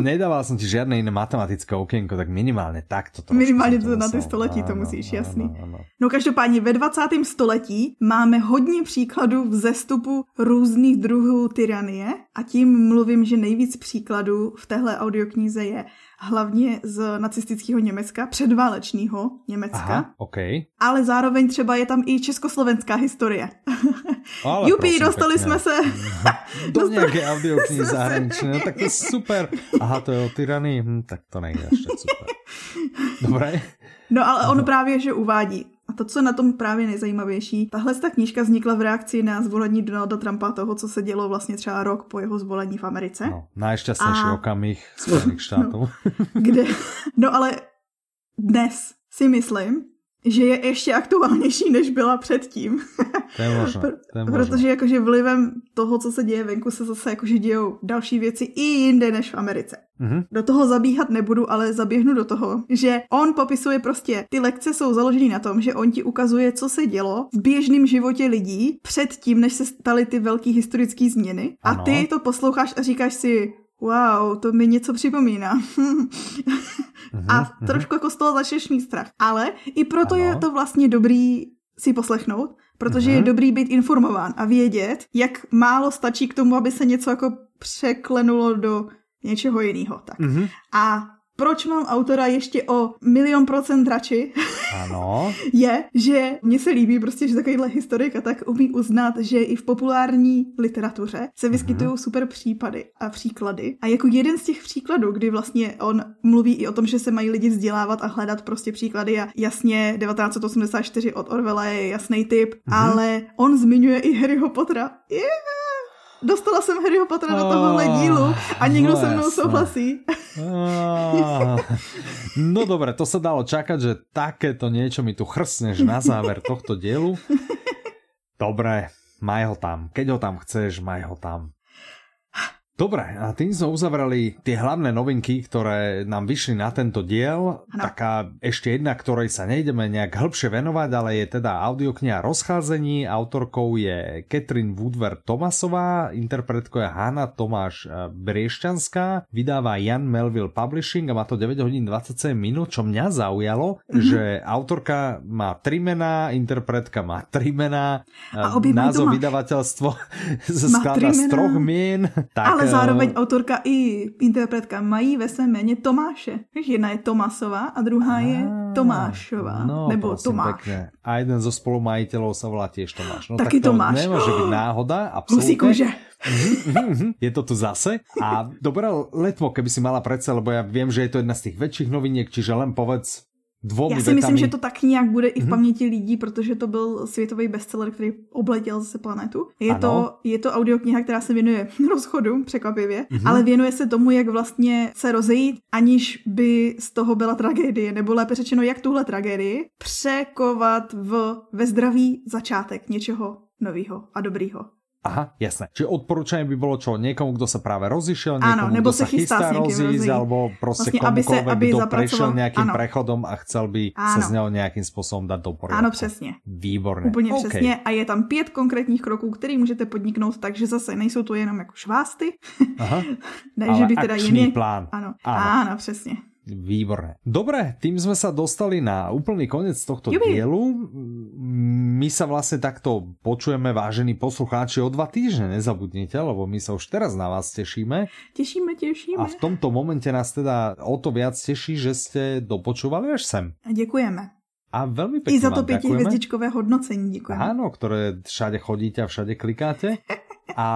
Nedával som ti žiadne iné matematické okienko, tak minimálně tak to Minimálně to na ty století, to musíš, ano, jasný. Ano, ano. No každopádně ve 20. století máme hodně příkladů vzestupu různých druhů tyranie a tím mluvím, že nejvíc příkladů v téhle audioknize je hlavně z nacistického Německa, předválečného Německa. Aha, okay. Ale zároveň třeba je tam i československá historie. Ale Jupi, prosím, dostali pekne. jsme se... Do nějaké audioknihy zahraničné, no, tak to je super. Aha, to je o tyranii, hm, tak to nejde ještě super. Dobré. No ale on právě, že uvádí, a to, co na tom právě nejzajímavější, tahle ta knížka vznikla v reakci na zvolení Donalda Trumpa, toho, co se dělo vlastně třeba rok po jeho zvolení v Americe. No, najšťastnější a... okamih Spojených států. No, kde? No ale dnes si myslím, že je ještě aktuálnější, než byla předtím. To je možné. To je možné. Protože jakože vlivem toho, co se děje venku, se zase jakože dějou další věci i jinde než v Americe. Mm-hmm. Do toho zabíhat nebudu, ale zaběhnu do toho, že on popisuje prostě, ty lekce jsou založeny na tom, že on ti ukazuje, co se dělo v běžném životě lidí před tím, než se staly ty velké historické změny. Ano. A ty to posloucháš a říkáš si, wow, to mi něco připomíná. a mhm, trošku jako z toho začneš mít strach. Ale i proto ano. je to vlastně dobrý si poslechnout, protože je mhm. dobrý být informován a vědět, jak málo stačí k tomu, aby se něco jako překlenulo do něčeho jiného. Tak. Mm-hmm. A proč mám autora ještě o milion procent radši, ano. je, že mně se líbí prostě, že takovýhle historik a tak umí uznat, že i v populární literatuře se vyskytují mm-hmm. super případy a příklady. A jako jeden z těch příkladů, kdy vlastně on mluví i o tom, že se mají lidi vzdělávat a hledat prostě příklady a jasně 1984 od Orwella je jasný typ, mm-hmm. ale on zmiňuje i Harryho Pottera. Yeah! Dostala jsem Harryho Pottera oh, do tohohle dílu a někdo no se mnou souhlasí. Oh. No dobré, to se dalo čakať, že takéto niečo mi tu chrsneš na záver tohto dielu. Dobre, maj ho tam. Keď ho tam chceš, maj ho tam. Dobre, a tým sme uzavreli tie hlavné novinky, ktoré nám vyšli na tento diel. Ano. Taká ešte jedna, ktorej sa nejdeme nejak hĺbšie venovať, ale je teda audiokniha Rozcházení. Autorkou je Catherine Woodward Tomasová, interpretkou je Hanna Tomáš e, Briešťanská, vydáva Jan Melville Publishing a má to 9 hodín 27 minút, čo mňa zaujalo, mm -hmm. že autorka má tri mená, interpretka má tri mená, a názov vydavateľstvo sa skladá z troch mien. Tak, ale Zároveň autorka i interpretka mají ve svém jméně Tomáše. Jedna je Tomasová a druhá je Tomášová. No, nebo prosím, Tomáš. Pekne. A jeden zo spolumajiteľov sa volá tiež Tomáš. No, Taky tak to Tomáš. nemôže byť náhoda, Musí absolútne. kůže. Mhm, je to tu zase. A dobré letmo, keby si mala predsa, lebo ja viem, že je to jedna z tých väčších noviniek, čiže len povedz dvomi Já si myslím, že to tak nějak bude i v Mhm. paměti lidí, protože to byl světový bestseller, který obletěl zase planetu. Je, Ano. to, je to audiokniha, která se věnuje rozchodu, překvapivě, Mhm. ale věnuje se tomu, jak vlastně se rozejít, aniž by z toho byla tragédie, nebo lépe řečeno, jak tuhle tragédii překovat v, ve zdraví začátek něčeho nového a dobrýho. Aha, jasné. Čiže odporúčanie by bolo čo? Niekomu, kto sa práve rozišiel, niekomu, nebo kto se sa chystá chystá rozísť, rozísť. alebo proste Vlastne, aby se- komukoľvek, aby kto zapracoval- prešiel nejakým áno. prechodom a chcel by sa Áno. z neho nejakým spôsobom dať do poriadku. Ano, přesně. Výborné. Úplně OK. přesně. A je tam pět konkrétních kroků, který můžete podniknout, takže zase nejsou to jenom jako švásty, Aha. ne, Ale že by teda jiný... plán. Ano. Áno. ano, přesně. Výborné. Dobre, tým sme sa dostali na úplný koniec tohto Jubi. dielu. My sa vlastne takto počujeme, vážení poslucháči, o dva týždne, nezabudnite, lebo my sa už teraz na vás tešíme. Těšíme, těšíme. A v tomto momente nás teda o to viac teší, že ste dopočúvali až sem. A děkujeme. A veľmi pekne I za to ďakujeme. pětihvězdičkové hodnocení děkujeme. Áno, ktoré všade chodíte a všade klikáte. A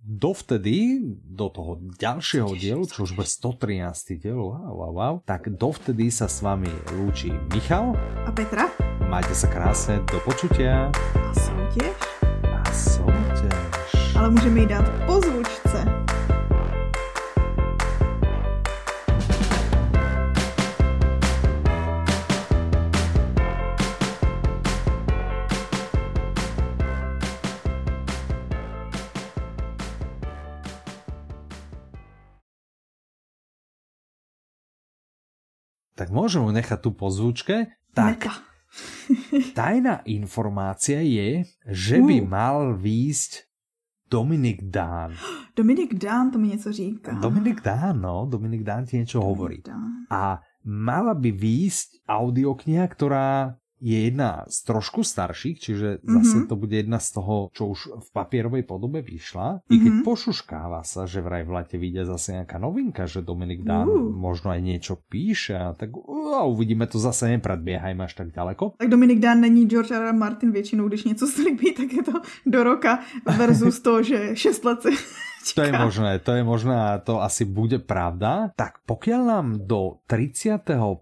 dovtedy, do toho ďalšieho dielu, čo už bude 113. diel, wow, wow, wow, tak dovtedy sa s vami lúči Michal. A Petra? Majte sa krásne, do počutia A soutěž? a soutěž. Ale můžeme jí dát po Tak môžem ju nechať tu po zvučke. Tak, Meta. tajná informácia je, že by Uh. mal výjsť Dominik Dán. Dominik Dán, to mi něco říká. Dominik Dán, no, Dominik Dán ti niečo hovorí. Dán. A mala by výjsť audiokniha, ktorá je jedna z trošku starších, čiže zase Mhm. to bude jedna z toho, čo už v papierovej podobe vyšla. I keď Mhm. pošuškáva sa, že vraj v lete vyjde zase nejaká novinka, že Dominik Dán Uh. možno aj niečo píše, tak uh, uvidíme to zase, nepredbiehajme až tak ďaleko. Tak Dominik Dán není George R. R. Martin většinou, když něco slibí, tak je to do roka versus to, že 6 let To je možné, to je možné a to asi bude pravda. Tak pokiaľ nám do 31.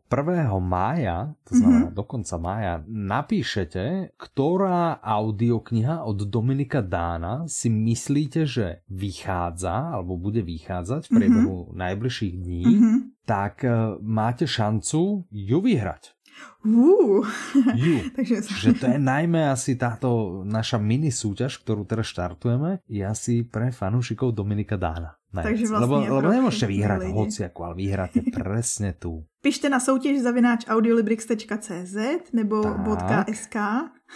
mája, to znamená do konca mája, napíšete, ktorá audiokniha od Dominika Dána si myslíte, že vychádza alebo bude vychádzať v priebehu najbližších dní, Mhm. tak e, máte šancu ju vyhrať. Uh, Ju. takže Že to je najmä asi táto naša mini súťaž, ktorú teraz štartujeme, je asi pre fanúšikov Dominika Dána. Najviac. Takže vlastne lebo, lebo pro nemôžete všechny vyhrať lidi. hociaku, ale vyhráte presne tú. pište na soutěž zavináč audiolibrix.cz nebo Tak. .sk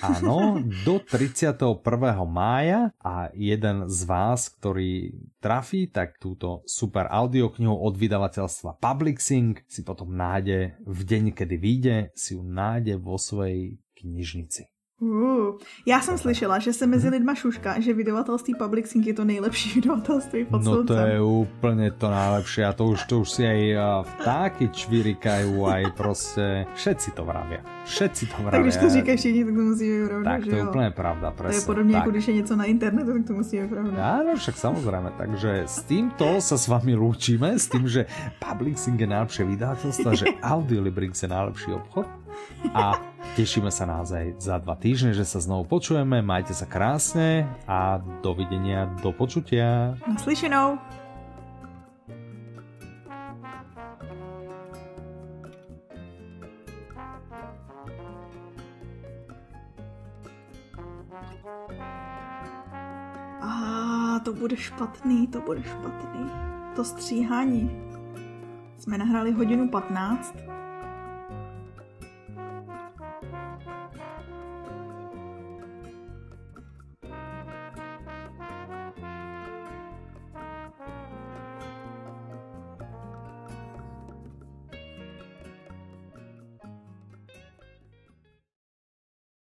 Áno, do 31. mája a jeden z vás, ktorý trafí, tak túto super audioknihu od vydavateľstva Publixing si potom nájde v deň, kedy vyjde, si ju nájde vo svojej knižnici. Uh, já jsem slyšela, že se mezi lidma šušká, že vydavatelství Public Sync je to nejlepší vydavatelství pod No to je úplne to najlepšie a to už, to už si aj a, vtáky čvirikajú, aj proste všetci to vravia. Všetci to vravia. Tak když to říkají všichni, tak to musí být pravda, Tak to je jo? úplne pravda, To presne. je podobně jako když je něco na internetu, tak to musí být pravda. Áno, však samozrejme. Takže s týmto sa s vami lúčime, s tým, že Publixing je najlepšie vydavateľstvo, a že Audiolibrix je najlepší obchod. A tešíme sa naozaj za dva týždne, že sa znovu počujeme. Majte sa krásne a dovidenia, do počutia. Naslyšenou. A to bude špatný, to bude špatný. To stříhání. Jsme nahráli hodinu 15